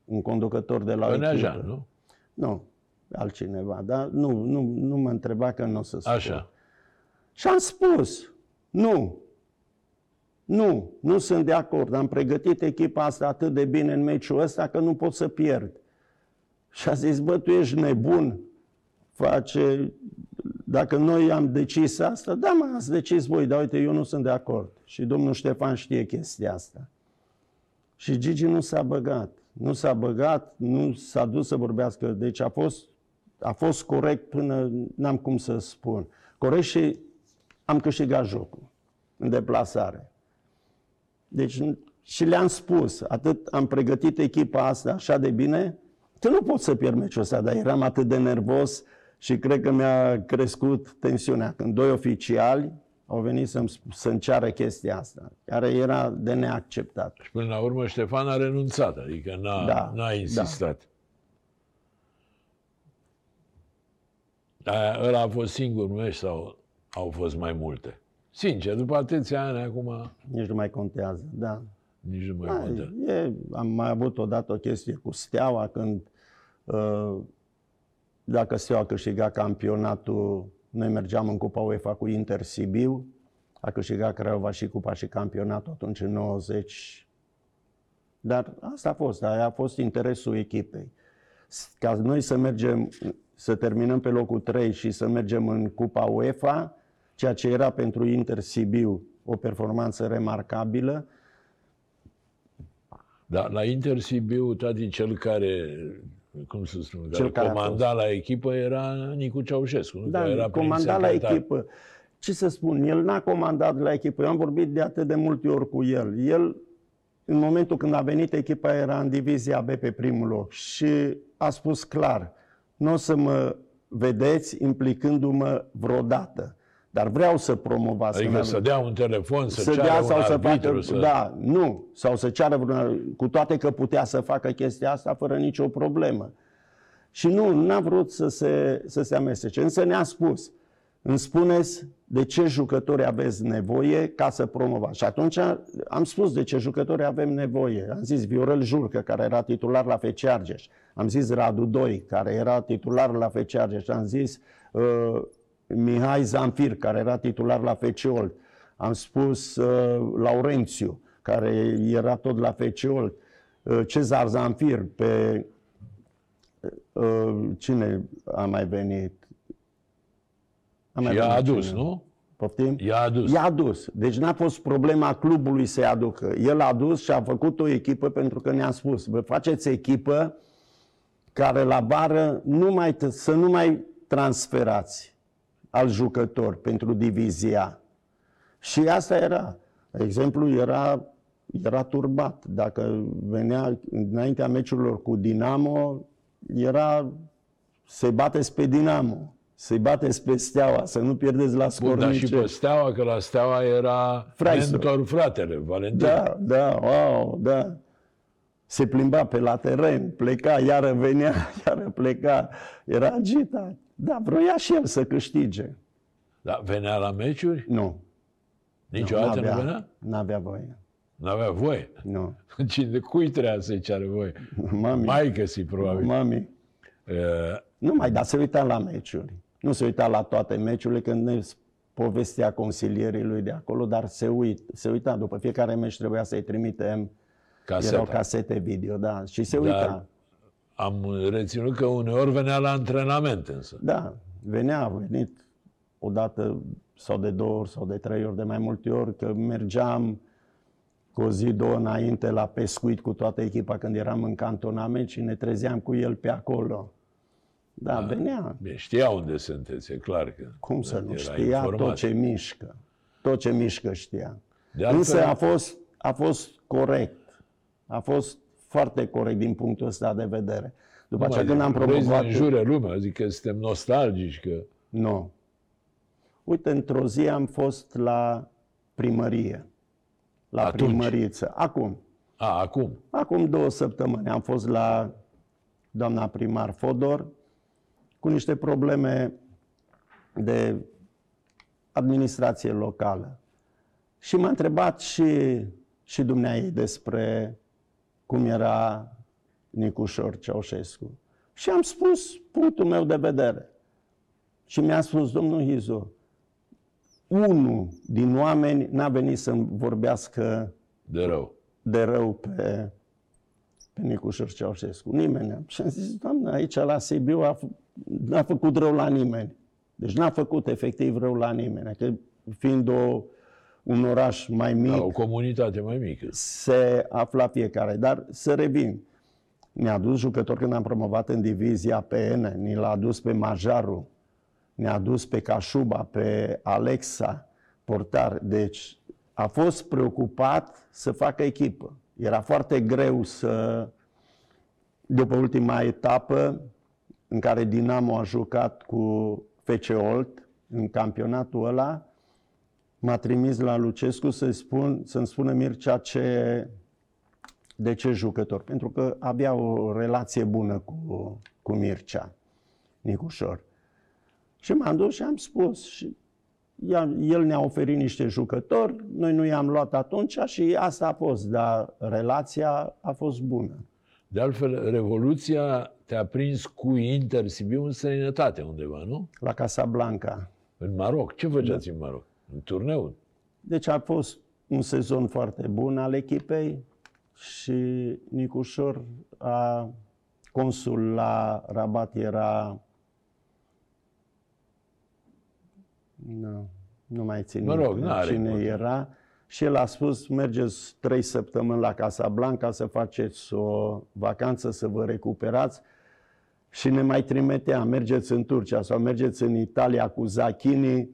un conducător de la o Băneajan, echipă. nu? Nu, altcineva, dar nu, nu, nu mă întreba că nu o să spun. Așa. Și am spus, nu, nu, nu sunt de acord. Am pregătit echipa asta atât de bine în meciul ăsta că nu pot să pierd. Și a zis, bă, tu ești nebun, face, dacă noi am decis asta, da, mă, ați decis voi, dar uite, eu nu sunt de acord. Și domnul Ștefan știe chestia asta. Și Gigi nu s-a băgat. Nu s-a băgat, nu s-a dus să vorbească. Deci a fost, a fost corect până n-am cum să spun. Corect și am câștigat jocul în deplasare. Deci și le-am spus, atât am pregătit echipa asta așa de bine, că nu pot să pierd meciul ăsta, dar eram atât de nervos și cred că mi-a crescut tensiunea. Când doi oficiali au venit să-mi, sp- să-mi ceară chestia asta, care era de neacceptat. Și până la urmă Ștefan a renunțat, adică n-a, Da, n-a insistat. Dar ăla a fost singur meci sau au fost mai multe? Sincer, după atâția ani acum Nici nu mai contează, da. nici nu mai Da, contează. e, am mai avut odată o chestie cu Steaua, când uh, dacă Steaua câștiga campionatul, noi mergeam în Cupa UEFA cu Inter Sibiu, a câștigat Craiova și Cupa și campionatul atunci în 90. Dar asta a fost, aia a fost interesul echipei. S- Ca noi să mergem, să terminăm pe locul 3 și să mergem în Cupa UEFA, ceea ce era pentru Inter Sibiu o performanță remarcabilă, Dar la Inter Sibiu, tati, cel care, cum să spun, care, Cel care a comanda la echipă era Nicu Ceaușescu. Nu? Da, Care era prin comanda la secretar. echipă. Ce să spun, el n-a comandat la echipă. Eu am vorbit de atât de multe ori cu el. El, în momentul când a venit, echipa era în divizia B pe primul loc și a spus clar, nu o să mă vedeți implicându-mă vreodată, dar vreau să promovați. Adică Că să dea un telefon, să, să ceară dea un sau să arbitru, facă, să... da, nu, sau să ceară vreun, cu toate că putea să facă chestia asta fără nicio problemă. Și nu, n-a vrut să se, să se amestece, însă ne-a spus, îmi spuneți de ce jucători aveți nevoie ca să promovați. Și atunci am spus de ce jucători avem nevoie. Am zis Viorel Jurcă, care era titular la FC Argeș. Am zis Radu Doi, care era titular la FC Argeș. Am zis uh, Mihai Zamfir, care era titular la FC Olt. Am spus uh, Laurențiu, care era tot la FC Olt. Uh, Cezar Zamfir, pe uh, cine a mai venit? A Și mai i-a venit adus, cineva. nu? Poftim? I-a adus. I-a adus. Deci n-a fost problema clubului să-i aducă. El a adus și a făcut o echipă pentru că ne-a spus, vă faceți echipă care la vară nu mai, t- să nu mai transferați al jucător pentru divizia. Și asta era. De exemplu, era, era turbat. Dacă venea înaintea meciurilor cu Dinamo, era să-i bateți pe Dinamo, să-i bateți pe Steaua, să nu pierdeți la Bun, dar și scornice. pe Steaua, că la Steaua era Fraisă. mentor fratele, Valentin. Da, da, wow, da. Se plimba pe la teren, pleca, iară venea, [LAUGHS] iară pleca. Era agitat. Da, vroia și el să câștige. Dar venea la meciuri? Nu. Niciodată nu, n-avea, venea? N-avea voie. N-avea voie. Nu. [LAUGHS] Cine, cui trebuia să-i ceară voie? Mami. Maică si probabil. Mami. Uh, Nu mai, dar se uita la meciuri. Nu se uita la toate meciurile când ne povestea consilierii lui de acolo, dar se, uit, se uita. După fiecare meci trebuia să-i trimitem, caseta. erau casete video, da, și se Dar- uita. Am reținut că uneori venea la antrenament însă. Da, venea, a venit o dată sau de două ori sau de trei ori, de mai multe ori, că mergeam cu o zi, două înainte la pescuit cu toată echipa când eram în cantonament și ne trezeam cu el pe acolo. Da, venea. Bine, știa unde sunteți, e clar că Cum să nu era știa informat. tot ce mișcă. Tot ce mișcă știa. De altfel- Însă a fost, a fost corect. A fost foarte corect din punctul ăsta de vedere. După Nu aceea mai când am zic, vrei să promovat... ne înjure lumea, zic că suntem nostalgici, că Nu. Uite, într-o zi am fost la primărie. La Atunci? primăriță. Acum. A, acum. Acum două săptămâni am fost la doamna primar Fodor cu niște probleme de administrație locală. Și m-a întrebat și, și dumneai despre cum era Nicușor Ceaușescu. Și am spus punctul meu de vedere. Și mi-a spus, domnul Hizu, unul din oameni n-a venit să-mi vorbească De rău. de rău pe, pe Nicușor Ceaușescu. Nimeni. Și am zis, doamne, aici la Sibiu a, f- n-a făcut rău la nimeni. Deci n-a făcut efectiv rău la nimeni. Că fiind o, un oraș mai mic, La o comunitate mai mică. se afla fiecare. Dar să revin. Ne-a dus jucători când am promovat în divizia PN, ni l-a dus pe Majaru, ne-a dus pe Cașuba, pe Alexa, portar. Deci a fost preocupat să facă echipă. Era foarte greu să, după ultima etapă, în care Dinamo a jucat cu FC Olt în campionatul ăla, m-a trimis la Lucescu să-i spun, să-mi spună Mircea ce, de ce jucător. Pentru că avea o relație bună cu, cu Mircea, Nicușor. Și m-am dus și am spus. Și ea- el ne-a oferit niște jucători, noi nu i-am luat atunci și asta a fost, dar relația a fost bună. De altfel, Revoluția te-a prins cu Inter Sibiu în străinătate undeva, nu? La Casablanca. În Maroc. Ce făceați Da. în Maroc? În turneu? Deci a fost un sezon foarte bun al echipei și Nicușor a consul la Rabat era nu, nu mai țin Mă rog, minte n-are cine importanță. era și el a spus mergeți trei săptămâni la Casablanca să faceți o vacanță, să vă recuperați și ne mai trimitea, mergeți în Turcia sau mergeți în Italia cu Zachini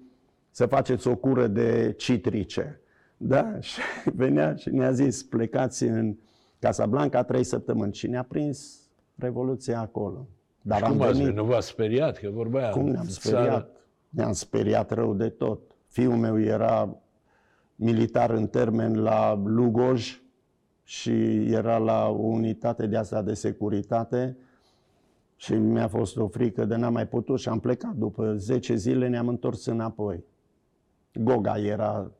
să faceți o cură de citrice. Da, [LAUGHS] și venea și ne-a zis, plecați în Casablanca trei săptămâni și ne-a prins Revoluția acolo. Dar am Cum ați venit, venit? Nu v-ați speriat? Că vorbea cum ne-am în speriat? țară. Ne-am speriat rău de tot. Fiul meu era militar în termen la Lugoj și era la o unitate de asta de securitate și mi-a fost o frică de n-am mai putut și am plecat. După 10 zile ne-am întors înapoi. Goga era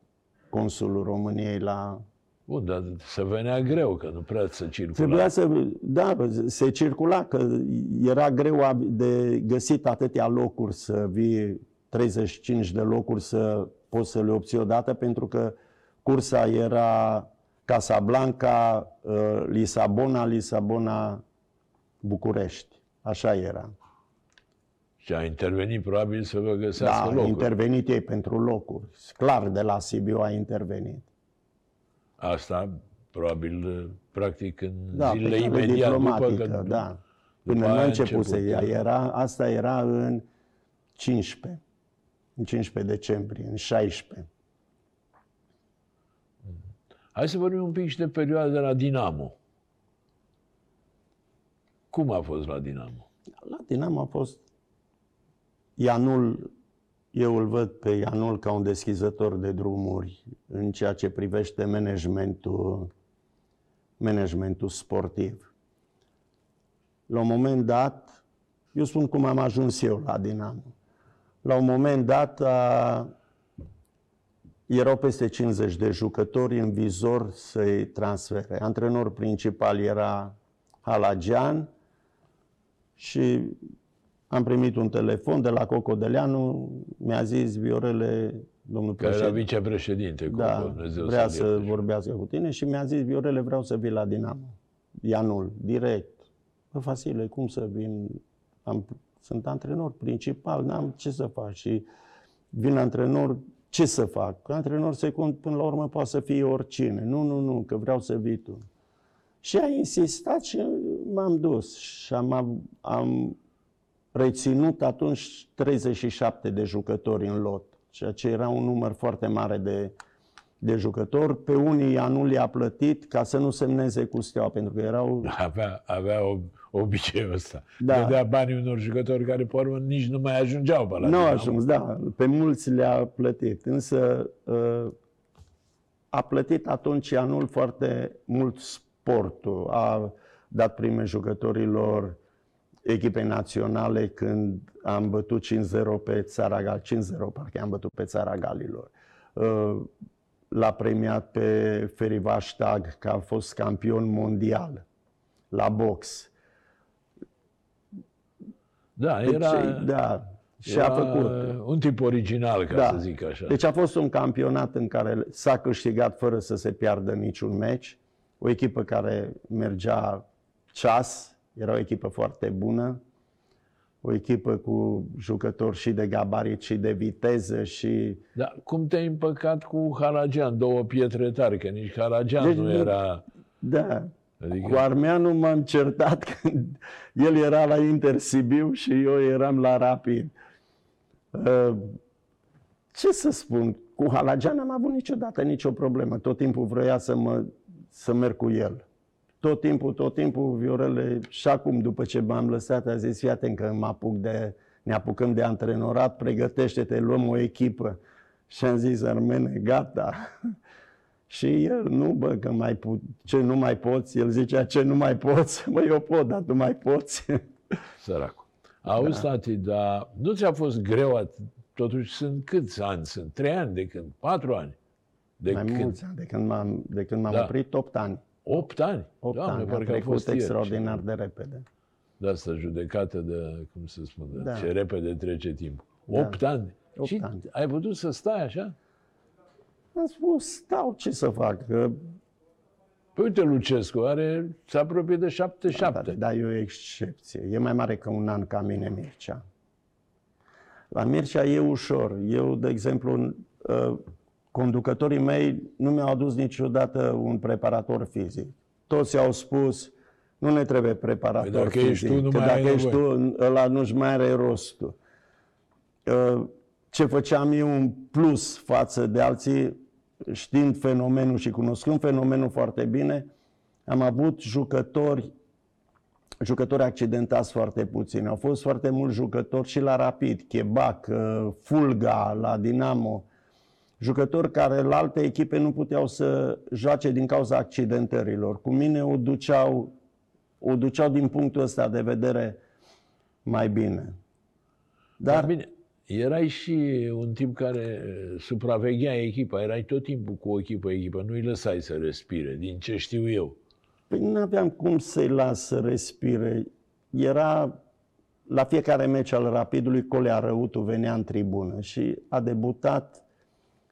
consulul României la... Bun, dar se venea greu, că nu prea se circula. Trebuia să... Da, se circula, că era greu ab- de găsit atâtea locuri să vii 35 de locuri să poți să le obții odată, pentru că cursa era Casablanca, uh, Lisabona, Lisabona, București. Așa era. Și a intervenit probabil să vă găsească Da, a locul. intervenit ei pentru locuri. Clar, de la Sibiu a intervenit. Asta probabil practic în Da, zilele pe cale imediat după diplomatică, că... da. după Până nu aia a a început, început, da. era, asta era în 15, în 15 decembrie, în 16. Hai să vorbim un pic și de perioada de la Dinamo. Cum a fost la Dinamo? La Dinamo a fost Ianul, eu îl văd pe Ianul ca un deschizător de drumuri în ceea ce privește managementul, managementul sportiv. La un moment dat, eu spun cum am ajuns eu la Dinamo. La un moment dat a, erau peste 50 de jucători în vizor să-i transfere. Antrenor principal era Halagian și am primit un telefon de la Cocodeleanu, mi-a zis Viorele, domnul Care era președinte, vicepreședinte, cu da, Dumnezeu vrea să-l să ierte. vorbească cu tine și mi-a zis Viorele, vreau să vii la Dinamo. Ianul, direct. Bă, Vasile, cum să vin? Am, sunt antrenor principal, n-am ce să fac. Și vin antrenor, ce să fac? Antrenor secund, până la urmă, poate să fie oricine. Nu, nu, nu, că vreau să vii tu. Și a insistat și m-am dus. Și am, am reținut atunci 37 de jucători în lot, ceea ce era un număr foarte mare de, de jucători. Pe unii anul i-a plătit ca să nu semneze cu steaua, pentru că erau... Avea, avea ob- obiceiul ăsta. Da. Dădea banii unor jucători care, pe urmă, nici nu mai ajungeau pe la Nu au Dinamo. ajuns, da, pe mulți le-a plătit, însă uh, a plătit atunci anul foarte mult sportul. A dat prime jucătorilor echipei naționale când am bătut 5-0 pe țara Gal, 5-0 parcă am bătut pe țara Galilor. Uh, L-a premiat pe Ferivaș Tag că a fost campion mondial la box. Da, Deci, era, da, și era a făcut. un tip original, ca Da. să zic așa. Deci a fost un campionat în care s-a câștigat fără să se piardă niciun meci. O echipă care mergea ceas, era o echipă foarte bună. O echipă cu jucători și de gabarit și de viteză și... Dar cum te-ai împăcat cu Haragian? Două pietre tari, că nici Haragian Deci nu nu- era... Da, Adică, cu Armeanu m-am certat [LAUGHS] când el era la Inter Sibiu și eu eram la Rapid. Uh, Ce să spun, cu Halagian n-am avut niciodată nicio problemă. Tot timpul vroia să, mă, să merg cu el. Tot timpul, tot timpul, Viorele, și acum, după ce m-am lăsat, a zis, fii atent că mă apuc de, ne apucăm de antrenorat, pregătește-te, luăm o echipă. Și am zis, Armene, gata. [LAUGHS] Și el, nu bă, că mai pu- ce nu mai poți? El zicea, ce nu mai poți? [LAUGHS] Bă, eu pot, dar tu mai poți. [LAUGHS] săracul. Auzi, Da. tati, dar nu ți-a fost greu, at- totuși sunt câți ani? Sunt trei ani de când? Patru ani? De mai când? mulți ani, de când m-am, de când m-am Da. oprit, 8 ani. Opt ani? 8 Doamne, ani, a parcă a trecut fost ieri. extraordinar de repede. De asta judecată de, cum se spune, Da. ce repede trece timpul. Da. Opt ani. Opt și ani. ai putut să stai așa? Am spus, stau, ce să fac? Că, Păi uite, Lucescu are, se apropie de 77. da, e o excepție. E mai mare că un an ca mine Mircea. La Mircea e ușor. Eu, de exemplu, uh, conducătorii mei nu mi-au adus niciodată un preparator fizic. Toți au spus, nu ne trebuie preparator Păi dacă fizic, ești tu, nu că mai ai dacă ești nevoie. tu, ăla nu-și mai are rostul. Uh, Ce făceam eu un plus față de alții, știind fenomenul și cunoscând fenomenul foarte bine, am avut jucători jucători accidentați foarte puțini. Au fost foarte mulți jucători și la Rapid, Chebac, uh, Fulga, la Dinamo, jucători care la alte echipe nu puteau să joace din cauza accidentărilor. Cu mine o duceau, o duceau din punctul ăsta de vedere mai bine. Dar Bine, erai și un tip care uh, supraveghea echipa, erai tot timpul cu o echipă, echipă, nu-i lăsai să respire, din ce știu eu. Păi nu aveam cum să-i las să respire. Era la fiecare meci al Rapidului, Colea Răutu venea în tribună și a debutat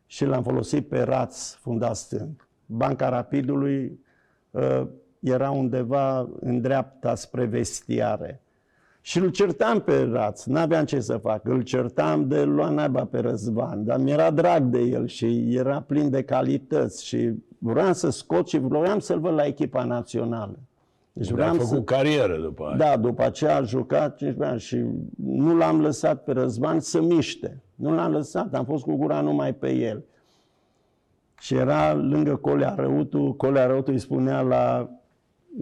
și l-am folosit pe Raț, fundat stâng. Banca Rapidului uh, era undeva în dreapta spre vestiare. Și îl certam pe Raț, n-aveam ce să fac. Îl certam de lua naiba pe Răzvan, dar mi-era drag de el și era plin de calități și vreau să scot și vreau să-l văd la echipa națională. Deci Ai vreau făcut să... carieră după aia. Da, după aceea a jucat 15 ani și nu l-am lăsat pe Răzvan să miște. Nu l-am lăsat, am fost cu gura numai pe el. Și era lângă Colea Răutu, Colea Răutu îi spunea la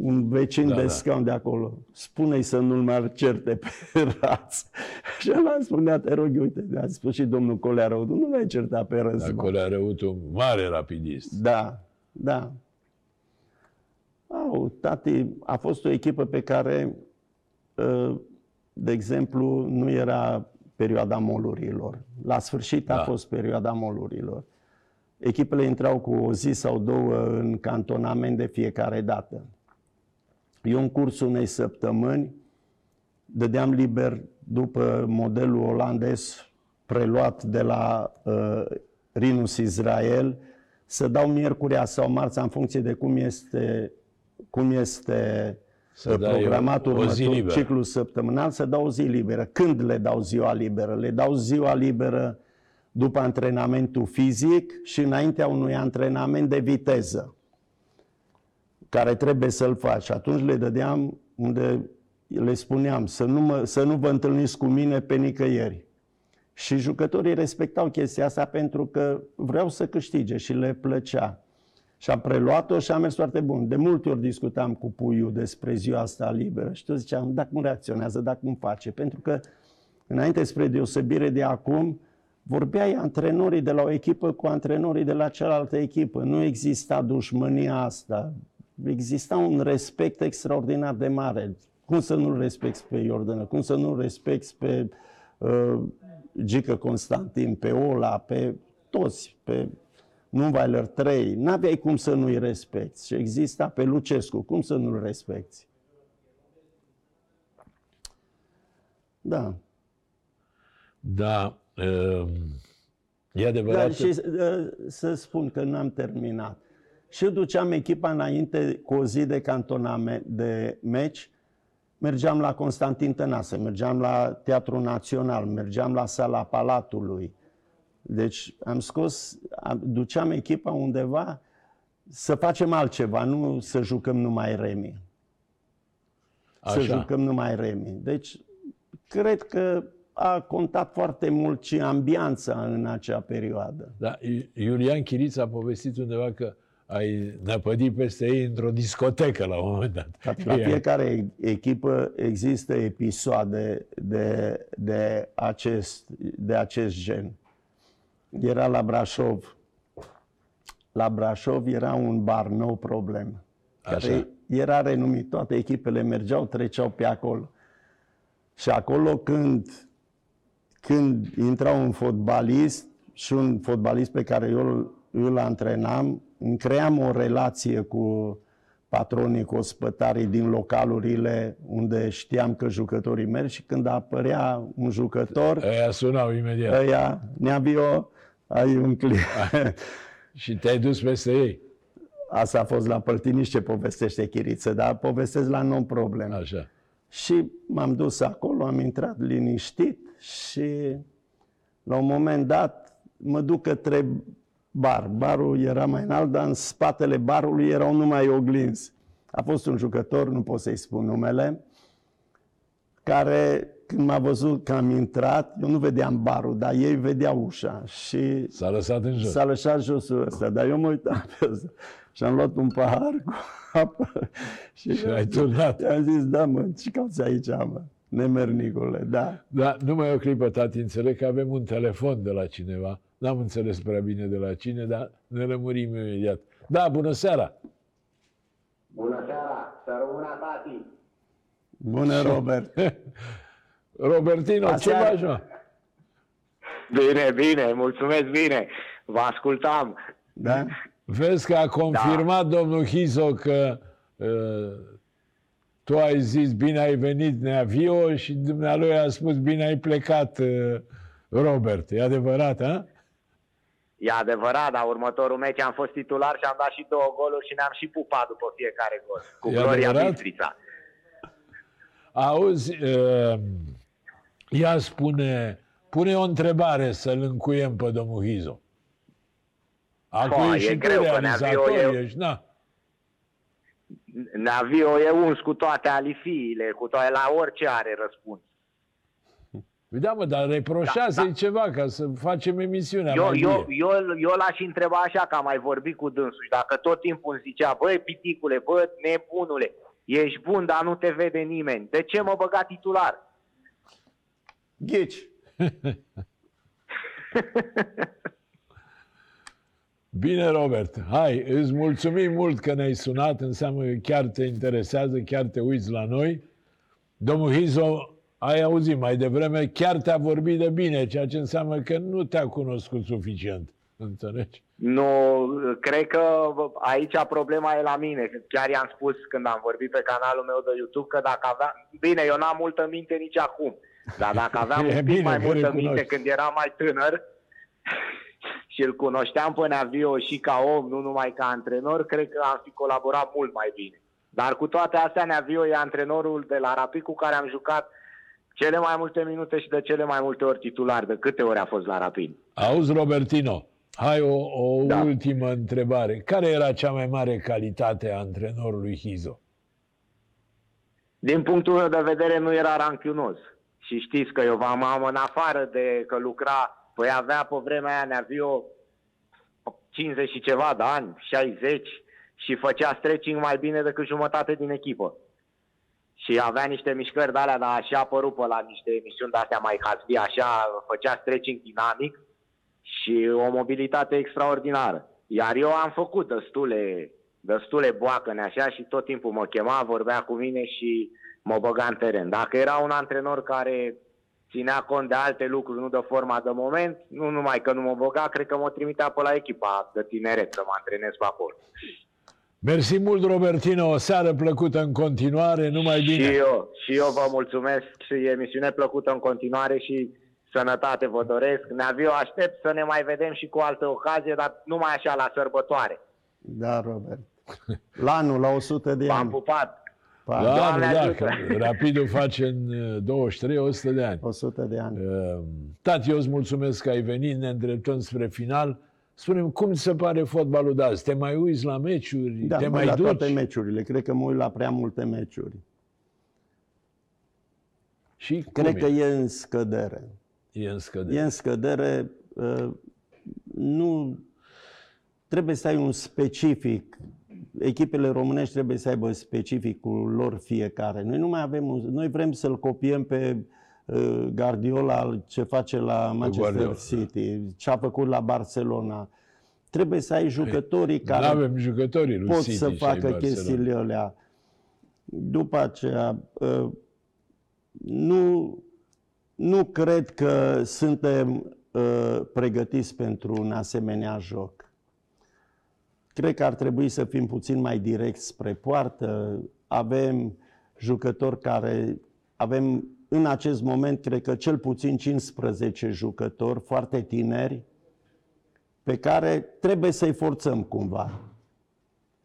un vecin Da, de da. scaun de acolo, spune-i să nu-l mai certe pe raț. [LAUGHS] Și ăla îmi spunea, te rog, uite, a spus și domnul Colea Răutu, nu l-ai certa pe Răzvan. Acolo a răut un mare rapidist. Da, da. Au, tati, a fost o echipă pe care, ă, de exemplu, nu era perioada molurilor. La sfârșit a Da. fost perioada molurilor. echipele intrau cu o zi sau două în cantonament de fiecare dată. Eu în cursul unei săptămâni dădeam liber după modelul olandez preluat de la uh, Rinus Israel, să dau miercurea sau marța în funcție de cum este, cum este Să să dai programat o- o zi următor, liberă. ciclul săptămânal, să dau o zi liberă. Când le dau ziua liberă? Le dau ziua liberă după antrenamentul fizic și înaintea unui antrenament de viteză care trebuie să-l faci. Și atunci le dădeam unde le spuneam să nu, mă, să nu vă întâlniți cu mine pe nicăieri. Și jucătorii respectau chestia asta pentru că vreau să câștige și le plăcea. Și am preluat-o și am mers foarte bun. De multe ori discutam cu Puiu despre ziua asta liberă și tot ziceam, dacă cum reacționează, dacă cum face. Pentru că, înainte spre deosebire de acum, vorbeai antrenorii de la o echipă cu antrenorii de la cealaltă echipă. Nu exista dușmânia asta. Exista un respect extraordinar de mare. Cum să nu-l respecti pe Iordană? Cum să nu-l respecti pe uh, Gică Constantin, pe Ola, pe toți, pe Nunweiler 3. N-aveai cum să nu-i respecti. Și exista pe Lucescu. Cum să nu-l respecti? Da. Da, uh, e adevărat. Dar și uh, să spun că n-am terminat. Și duceam echipa înainte cu o zi de cantonament de meci, mergeam la Constantin Tănase, mergeam la Teatrul Național, mergeam la Sala Palatului. Deci am scos, am, duceam echipa undeva să facem altceva, nu să jucăm numai remi. Să Așa. jucăm numai remi. Deci cred că a contat foarte mult și ambianța în acea perioadă. Da, I- Iulian Chiriț a povestit undeva că ai năpădit peste ei într-o discotecă la un moment dat. La fiecare echipă există episoade de, de, acest, de acest gen. Era la Brașov. La Brașov era un bar nou problemă. Care Așa. era renumit. Toate echipele mergeau, treceau pe acolo. Și acolo când, când intra un fotbalist și un fotbalist pe care eu îl, îl antrenam, îmi cream o relație cu patronii, cu ospătarii din localurile unde știam că jucătorii merg și când apărea un jucător, Aia sunau imediat. ăia, Neabio, ai un client. [LAUGHS] Și te-ai dus peste ei. Asta a fost la Păltiniș ce povestește Chiriță, dar povestesc la non-problem. Așa. Și m-am dus acolo, am intrat liniștit și la un moment dat mă duc către bar. Barul era mai înalt, dar în spatele barului erau numai oglinzi. A fost un jucător, nu pot să-i spun numele, care când m-a văzut că am intrat, eu nu vedeam barul, dar ei vedeau ușa și S-a lăsat în jos. S-a lăsat josul ăsta, dar eu mă uitam pe ăsta și am luat un pahar cu apă [LAUGHS] și, Și ai turnat. i-am zis, da mă, ce cauți aici, mă? Nemernicule, da. Da, numai o clipă, tati, înțeleg că avem un telefon de la cineva. N-am înțeles prea bine de la cine, dar ne lămurim imediat. Da, bună seara! Bună seara, să rămână tati. Bună, Robert. [LAUGHS] Robertino, ce Aseară- faci, mă? Bine, bine, mulțumesc bine. Vă ascultam. Da? Vezi că a confirmat domnul Hizo că uh, tu ai zis bine ai venit Neavio și dumnealui a spus bine ai plecat uh, Robert. E adevărat, ha? E adevărat, dar următorul meci am fost titular și am dat și două goluri și ne-am și pupat după fiecare gol. Cu E Gloria adevărat? Bistrița. Auzi, uh, ea spune, pune o întrebare să-l încuiem pe domnul Hizo. Acum Fo, ești e și tu greu, că realizator, Neavio e- ești, na. Navio e uns cu toate alifiile, cu toate, la orice are răspuns. Păi Da, mă, dar reproșează-i Da, ceva ca să facem emisiunea Eu, mai eu, bine. eu, eu l-aș întreba așa, că am mai vorbit cu dânsul și dacă tot timpul îmi zicea, băi, piticule, bă, nebunule, ești bun, dar nu te vede nimeni. De ce mă băga titular? Ghici. [LAUGHS] Bine, Robert. Hai, îți mulțumim mult că ne-ai sunat. Înseamnă că chiar te interesează, chiar te uiți la noi. Domnul Hizo, ai auzit mai devreme, chiar te-a vorbit de bine, ceea ce înseamnă că nu te-a cunoscut suficient. Înțelegi? Nu, cred că aici problema e la mine. Chiar i-am spus când am vorbit pe canalul meu de YouTube că dacă aveam... Bine, eu n-am multă minte nici acum, dar dacă aveam [LAUGHS] E un pic bine mai că multă recunoști. minte când eram mai tânăr [LAUGHS] și îl cunoșteam pe Neavio și ca om, nu numai ca antrenor, cred că am fi colaborat mult mai bine. Dar cu toate astea, Neavio e antrenorul de la Rapid cu care am jucat cele mai multe minute și de cele mai multe ori titular. De câte ori a fost la Rapid? Auzi, Robertino, hai o, o Da. ultimă întrebare. Care era cea mai mare calitate a antrenorului Hizo? Din punctul meu de vedere nu era ranchiunos. Și știți că eu v-am am în afară de că lucra, păi avea pe vremea aia Neavio 50 și ceva de ani, 60 și făcea stretching mai bine decât jumătate din echipă. Și avea niște mișcări de alea, dar așa a apărut pe la niște emisiuni de astea mai hazbi, așa făcea stretching dinamic și o mobilitate extraordinară. Iar eu am făcut destule, destule boacăne așa și tot timpul mă chema, vorbea cu mine și mă băga în teren. Dacă era un antrenor care ținea cont de alte lucruri, nu de forma de moment, nu numai că nu mă băga, cred că mă trimitea pe la echipa de tineret să mă antrenez pe acolo. Mersi mult, Robertino, o seară plăcută în continuare, numai bine. Și eu, și eu vă mulțumesc și emisiune plăcută în continuare și sănătate vă doresc. Neaviu, aștept să ne mai vedem și cu alte ocazie, dar numai așa la sărbătoare. Da, Robert. La anul, la 100 de V-am ani. pupat. Pa, Da, Doamne da, ajută. că Rapidul face în uh, 23 100 de ani. 100 de ani. Uh, Tati, eu îți mulțumesc că ai venit, ne îndreptăm spre final. Spune-mi, cum ți se pare fotbalul de azi? Te mai uiți la meciuri? Da, Te mă mai uit la duci? toate meciurile. Cred că mă uit la prea multe meciuri. Și cum Cred e? că e în scădere. e în scădere. E în scădere. uh, Nu trebuie să ai un specific. Echipele românești trebuie să aibă specificul lor fiecare. Noi nu mai avem un, Noi vrem să-l copiem pe uh, Guardiola ce face la Manchester Guardiola, City, ce a făcut la Barcelona. Trebuie să ai jucătorii Nu care avem jucătorii lui pot City să și ai facă Barcelona. chestiile alea. După aceea, uh, nu, nu cred că suntem uh, pregătiți pentru un asemenea joc. Cred că ar trebui să fim puțin mai direct spre poartă. Avem jucători care avem în acest moment, cred că cel puțin 15 jucători foarte tineri pe care trebuie să-i forțăm cumva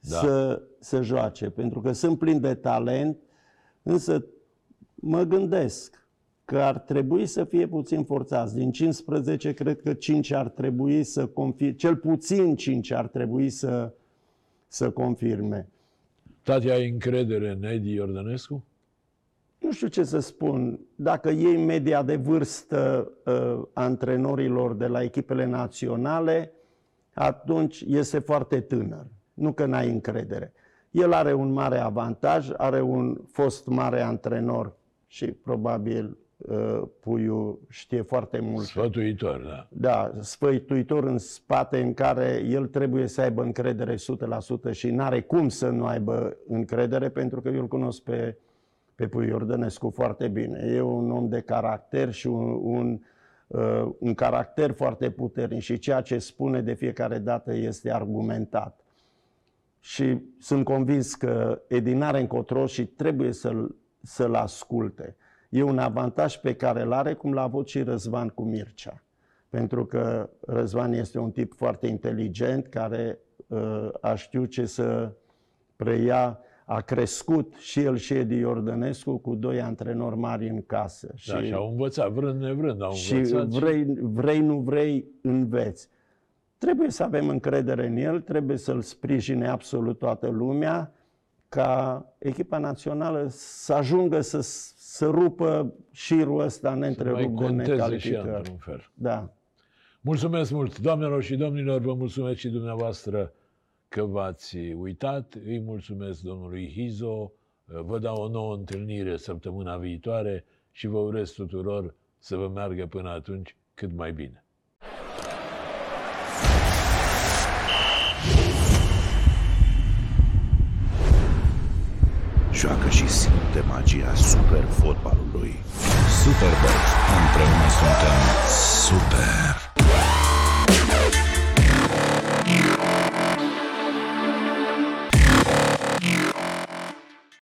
Da. să, să joace, pentru că sunt plini de talent, însă mă gândesc că ar trebui să fie puțin forțați. Din 15, cred că 5 ar trebui să confirme, cel puțin 5 ar trebui să, să confirme. Tati, ai încredere în Edi Iordănescu? Nu știu ce să spun. Dacă iei media de vârstă uh, antrenorilor de la echipele naționale, atunci este foarte tânăr. Nu că n-ai încredere. El are un mare avantaj, are un fost mare antrenor și probabil uh, Puiu știe foarte mult Sfătuitor, da. da, sfăituitor în spate în care el trebuie să aibă încredere 100% și n-are cum să nu aibă încredere pentru că eu îl cunosc pe, pe Pui Iordănescu foarte bine. E un om de caracter și un, un, uh, un caracter foarte puternic și ceea ce spune de fiecare dată este argumentat. Și sunt convins că Edi are încotro și trebuie să-l, să-l asculte. E un avantaj pe care îl are, cum l-a avut și Răzvan cu Mircea. Pentru că Răzvan este un tip foarte inteligent, care uh, a știut ce să preia, a crescut și el și Edi Iordănescu cu doi antrenori mari în casă. Da, și au învățat, vrând nevrând, au și învățat. vrei, vrei, nu vrei, înveți. Trebuie să avem încredere în el, trebuie să-l sprijine absolut toată lumea, ca echipa națională să ajungă să, să rupă șirul ăsta mai neîntrerupt de conteze și ea, necalificări. într-un fel. Da. Mulțumesc mult, doamnelor și domnilor, vă mulțumesc și dumneavoastră că v-ați uitat. Îi mulțumesc domnului Hizo, vă dau o nouă întâlnire săptămâna viitoare și vă urez tuturor să vă meargă până atunci cât mai bine. Joacă și simte magia super fotbalului. Superbox. Împreună suntem Super!